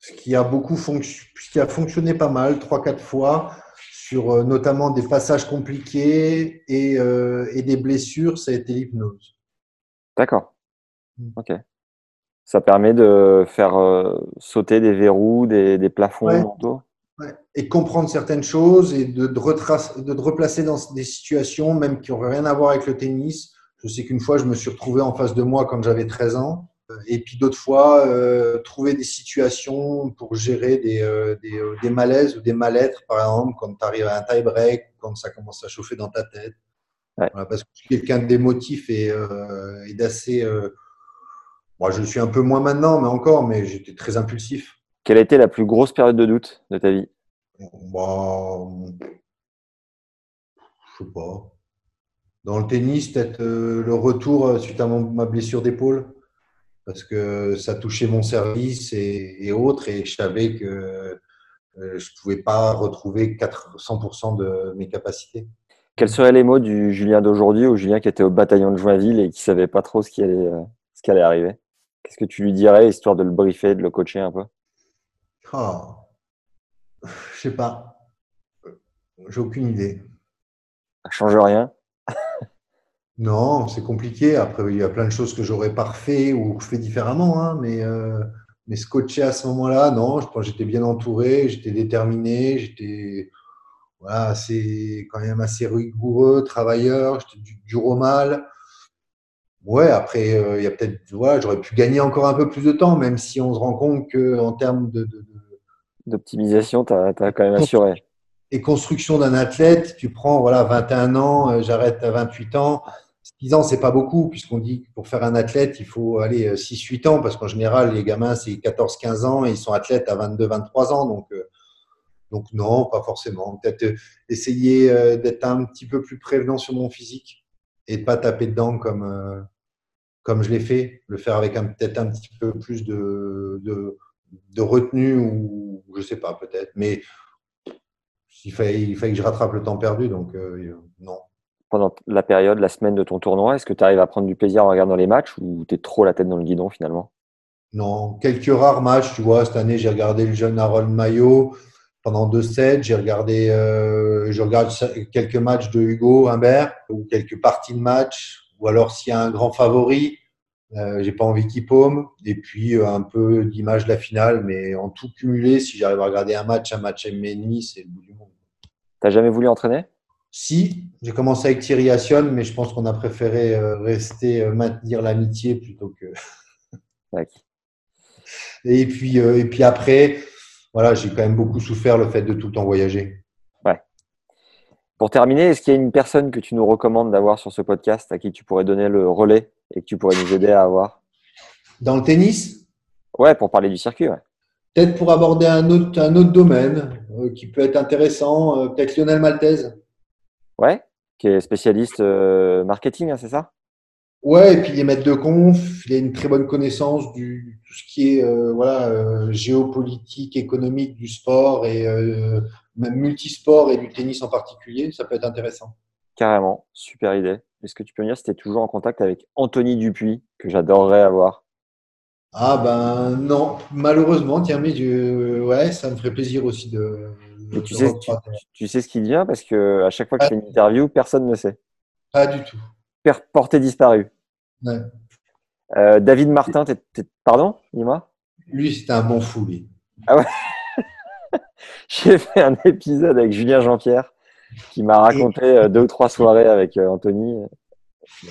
Ce qui a beaucoup fonc- ce qui a fonctionné pas mal, trois quatre fois, sur euh, notamment des passages compliqués et, euh, et des blessures, ça a été l'hypnose. D'accord. Mm. Ok. Ça permet de faire euh, sauter des verrous, des, des plafonds Ouais. mentaux Ouais. Et comprendre certaines choses et de, de, retrace- de te replacer dans des situations, même qui n'auraient rien à voir avec le tennis. Je sais qu'une fois, je me suis retrouvé en face de moi quand j'avais 13 ans. Et puis d'autres fois, euh, trouver des situations pour gérer des, euh, des, euh, des malaises ou des mal-être, par exemple, quand tu arrives à un tie-break, quand ça commence à chauffer dans ta tête. Ouais. Voilà, parce que je suis quelqu'un d'émotif et, euh, et d'assez. euh, moi, je le suis un peu moins maintenant, mais encore, mais j'étais très impulsif. Quelle a été la plus grosse période de doute de ta vie? Bah, je sais pas. Dans le tennis, peut-être euh, le retour euh, suite à mon- ma blessure d'épaule, parce que ça touchait mon service et, et autres, et je savais que euh, je pouvais pas retrouver 4 100% de mes capacités. Quels seraient les mots du Julien d'aujourd'hui au Julien qui était au bataillon de Joinville et qui savait pas trop ce qui allait, euh, ce qui allait arriver? Qu'est-ce que tu lui dirais histoire de le briefer, de le coacher un peu? Ah, je sais pas. J'ai aucune idée. Ça change rien? Non, c'est compliqué. Après, il y a plein de choses que j'aurais pas refait ou fait différemment, hein, mais, euh, mais se coacher à ce moment-là, non, je pense que j'étais bien entouré, j'étais déterminé, j'étais voilà, assez, quand même assez rigoureux, travailleur, j'étais du- dur au mal. Ouais, après, euh, il y a peut-être, voilà, j'aurais pu gagner encore un peu plus de temps, même si on se rend compte qu'en termes de- D'optimisation, tu as, quand même assuré. et construction d'un athlète, tu prends voilà 21 ans, euh, j'arrête à 28 ans. 6 ans, c'est pas beaucoup, puisqu'on dit que pour faire un athlète, il faut aller 6-8 ans, parce qu'en général, les gamins, c'est 14-15 ans et ils sont athlètes à 22-23 ans. Donc, euh, donc, non, pas forcément. Peut-être euh, essayer euh, d'être un petit peu plus prévenant sur mon physique et pas taper dedans comme, euh, comme je l'ai fait. Le faire avec peut-être un petit peu plus de, de, retenue ou je sais pas, peut-être. Mais il fallait, il fallait que je rattrape le temps perdu, donc euh, non. Pendant la période, la semaine de ton tournoi, est-ce que tu arrives à prendre du plaisir en regardant les matchs ou tu es trop la tête dans le guidon finalement? Non, quelques rares matchs, tu vois. Cette année, j'ai regardé le jeune Harold Maillot pendant deux sets. J'ai regardé, euh, je regarde quelques matchs de Hugo Humbert ou quelques parties de match. Ou alors, s'il y a un grand favori, euh, j'ai pas envie qu'il paume. Et puis, euh, un peu d'image de la finale. Mais en tout cumulé, si j'arrive à regarder un match, un match et demi, c'est le bout du monde. T'as jamais voulu entraîner? Si, j'ai commencé avec Thierry Assion, mais je pense qu'on a préféré euh, rester, euh, maintenir l'amitié plutôt que. Ouais. Et puis, euh, et puis après, voilà, j'ai quand même beaucoup souffert le fait de tout le temps voyager. Pour terminer, est-ce qu'il y a une personne que tu nous recommandes d'avoir sur ce podcast à qui tu pourrais donner le relais et que tu pourrais nous aider à avoir? Dans le tennis, Ouais, pour parler du circuit, ouais. peut-être pour aborder un autre, un autre domaine euh, qui peut être intéressant, euh, peut-être Lionel Maltese. Ouais, qui est spécialiste euh, marketing, hein, c'est ça? Ouais, et puis il est maître de conf, il a une très bonne connaissance du tout ce qui est euh, voilà euh, géopolitique, économique du sport et même multisport et du tennis en particulier, ça peut être intéressant. Carrément, super idée. Est-ce que tu peux me dire si tu es toujours en contact avec Anthony Dupuis, que j'adorerais avoir? Ah ben non, malheureusement, tiens mais je- ouais, ça me ferait plaisir aussi de. Et tu sais, tu, recroiser. tu sais ce qu'il devient parce que à chaque fois que je fais une interview, personne ne sait. Pas du tout. Per- Porté disparu. Ouais. Euh, David Martin, pardon, dis-moi. Lui, c'était un bon fou, lui. J'ai fait un épisode avec Julien Jean-Pierre qui m'a raconté euh, deux ou trois soirées avec euh, Anthony.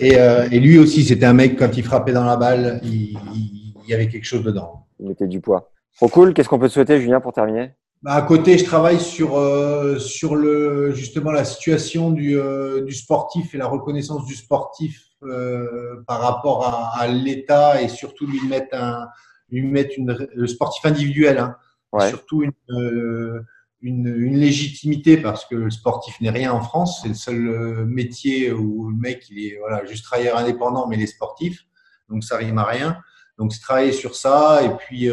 Et, euh, et lui aussi, c'était un mec, quand il frappait dans la balle, il, il- il y avait quelque chose dedans. Il mettait du poids. Trop cool. Qu'est-ce qu'on peut te souhaiter, Julien, pour terminer? À côté, je travaille sur, euh, sur le, justement la situation du, euh, du sportif et la reconnaissance du sportif euh, par rapport à, à l'État et surtout lui mettre, un, lui mettre une, le sportif individuel, hein, Ouais. surtout une, euh, une, une légitimité parce que le sportif n'est rien en France. C'est le seul euh, métier où le mec il est voilà, juste travailleur indépendant, mais il est sportif. Donc ça rime à rien. Donc c'est travailler sur ça et puis.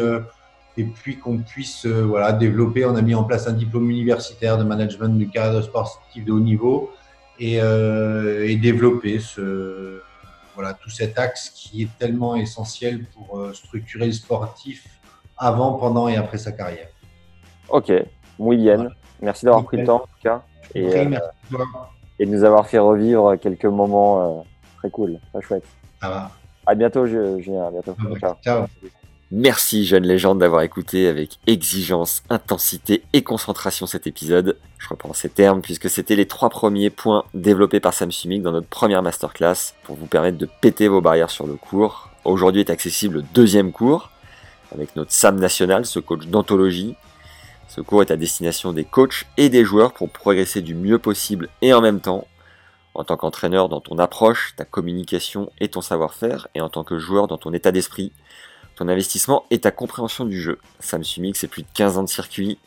Et puis qu'on puisse euh, voilà, développer. On a mis en place un diplôme universitaire de management du cadre sportif de haut niveau et, euh, et développer ce, voilà, tout cet axe qui est tellement essentiel pour euh, structurer le sportif avant, pendant et après sa carrière. Ok. Muy bien. Merci d'avoir pris le temps, en tout cas. Et, merci et de nous avoir fait revivre quelques moments très cool, très chouettes. Ça va. À bientôt, Ju- Julien. À bientôt. Ciao. Merci, jeune légende, d'avoir écouté avec exigence, intensité et concentration cet épisode. Je reprends ces termes puisque c'était les trois premiers points développés par Sam Sumik dans notre première masterclass pour vous permettre de péter vos barrières sur le cours. Aujourd'hui est accessible le deuxième cours avec notre Sam National, ce coach d'anthologie. Ce cours est à destination des coachs et des joueurs pour progresser du mieux possible et en même temps en tant qu'entraîneur dans ton approche, ta communication et ton savoir-faire, et en tant que joueur dans ton état d'esprit, ton investissement et ta compréhension du jeu. Sam Sumik, c'est plus de 15 ans de circuit,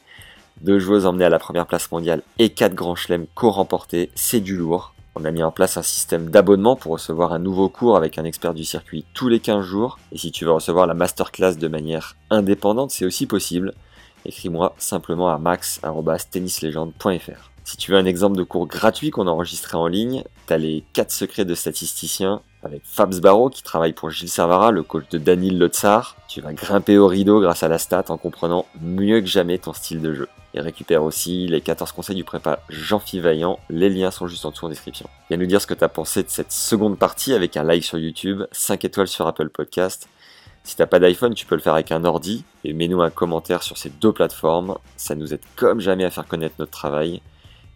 deux joueuses emmenées à la première place mondiale et quatre grands chelems co-remportés, c'est du lourd. On a mis en place un système d'abonnement pour recevoir un nouveau cours avec un expert du circuit tous les 15 jours. Et si tu veux recevoir la masterclass de manière indépendante, c'est aussi possible. Écris-moi simplement à max.tennislegende.fr. Si tu veux un exemple de cours gratuit qu'on a enregistré en ligne, t'as les 4 secrets de statisticien avec Fabs Barreau qui travaille pour Gilles Servara, le coach de Danil Lotsar. Tu vas grimper au rideau grâce à la stat en comprenant mieux que jamais ton style de jeu. Et récupère aussi les 14 conseils du prépa Jean-Philippe Vaillant, les liens sont juste en dessous en description. Viens nous dire ce que t'as pensé de cette seconde partie avec un like sur YouTube, 5 étoiles sur Apple Podcast. Si t'as pas d'iPhone, tu peux le faire avec un ordi et mets-nous un commentaire sur ces deux plateformes. Ça nous aide comme jamais à faire connaître notre travail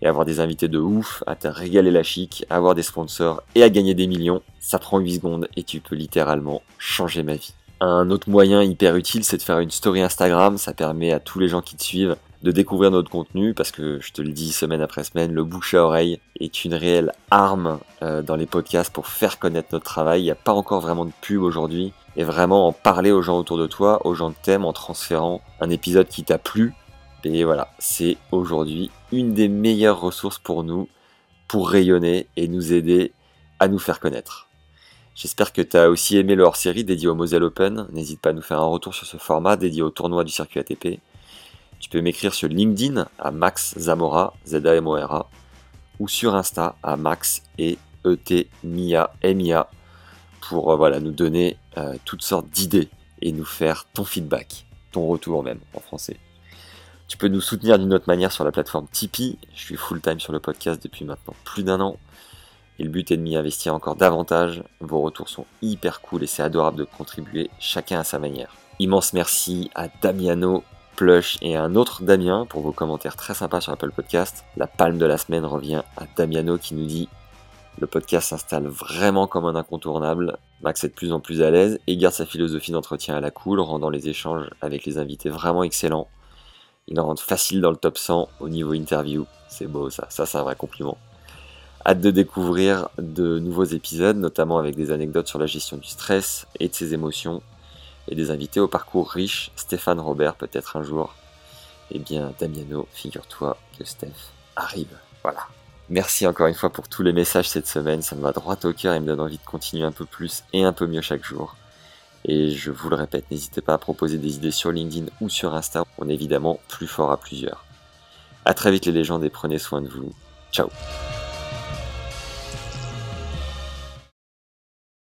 et avoir des invités de ouf, à te régaler la chic, avoir des sponsors et à gagner des millions. Ça prend 8 secondes et tu peux littéralement changer ma vie. Un autre moyen hyper utile, c'est de faire une story Instagram. Ça permet à tous les gens qui te suivent de découvrir notre contenu parce que je te le dis semaine après semaine, le bouche à oreille est une réelle arme euh, dans les podcasts pour faire connaître notre travail. Il n'y a pas encore vraiment de pub aujourd'hui et vraiment en parler aux gens autour de toi, aux gens de thème en transférant un épisode qui t'a plu. Et voilà, c'est aujourd'hui une des meilleures ressources pour nous pour rayonner et nous aider à nous faire connaître. J'espère que tu as aussi aimé le hors-série dédié au Moselle Open. N'hésite pas à nous faire un retour sur ce format dédié au tournoi du circuit ATP. Tu peux m'écrire sur LinkedIn à Max Zamora, Z-A-M-O-R-A, ou sur Insta à Max et E-T Mia, M-I-A, pour euh, voilà, nous donner euh, toutes sortes d'idées et nous faire ton feedback, ton retour même en français. Tu peux nous soutenir d'une autre manière sur la plateforme Tipeee. Je suis full-time sur le podcast depuis maintenant plus d'un an. Et le but est de m'y investir encore davantage. Vos retours sont hyper cool et c'est adorable de contribuer chacun à sa manière. Immense merci à Damiano, Plush et à un autre Damien pour vos commentaires très sympas sur Apple Podcast. La palme de la semaine revient à Damiano qui nous dit le podcast s'installe vraiment comme un incontournable. Max est de plus en plus à l'aise et garde sa philosophie d'entretien à la cool, rendant les échanges avec les invités vraiment excellents. Il en rentre facile dans le top 100 au niveau interview. C'est beau ça, ça c'est un vrai compliment. Hâte de découvrir de nouveaux épisodes, notamment avec des anecdotes sur la gestion du stress et de ses émotions, et des invités au parcours riche, Stéphane Robert peut-être un jour. Eh bien, Damiano, figure-toi que Steph arrive. Voilà. Merci encore une fois pour tous les messages cette semaine, ça me va droit au cœur et me donne envie de continuer un peu plus et un peu mieux chaque jour. Et je vous le répète, n'hésitez pas à proposer des idées sur LinkedIn ou sur Insta, on est évidemment plus fort à plusieurs. A très vite les légendes et prenez soin de vous. Ciao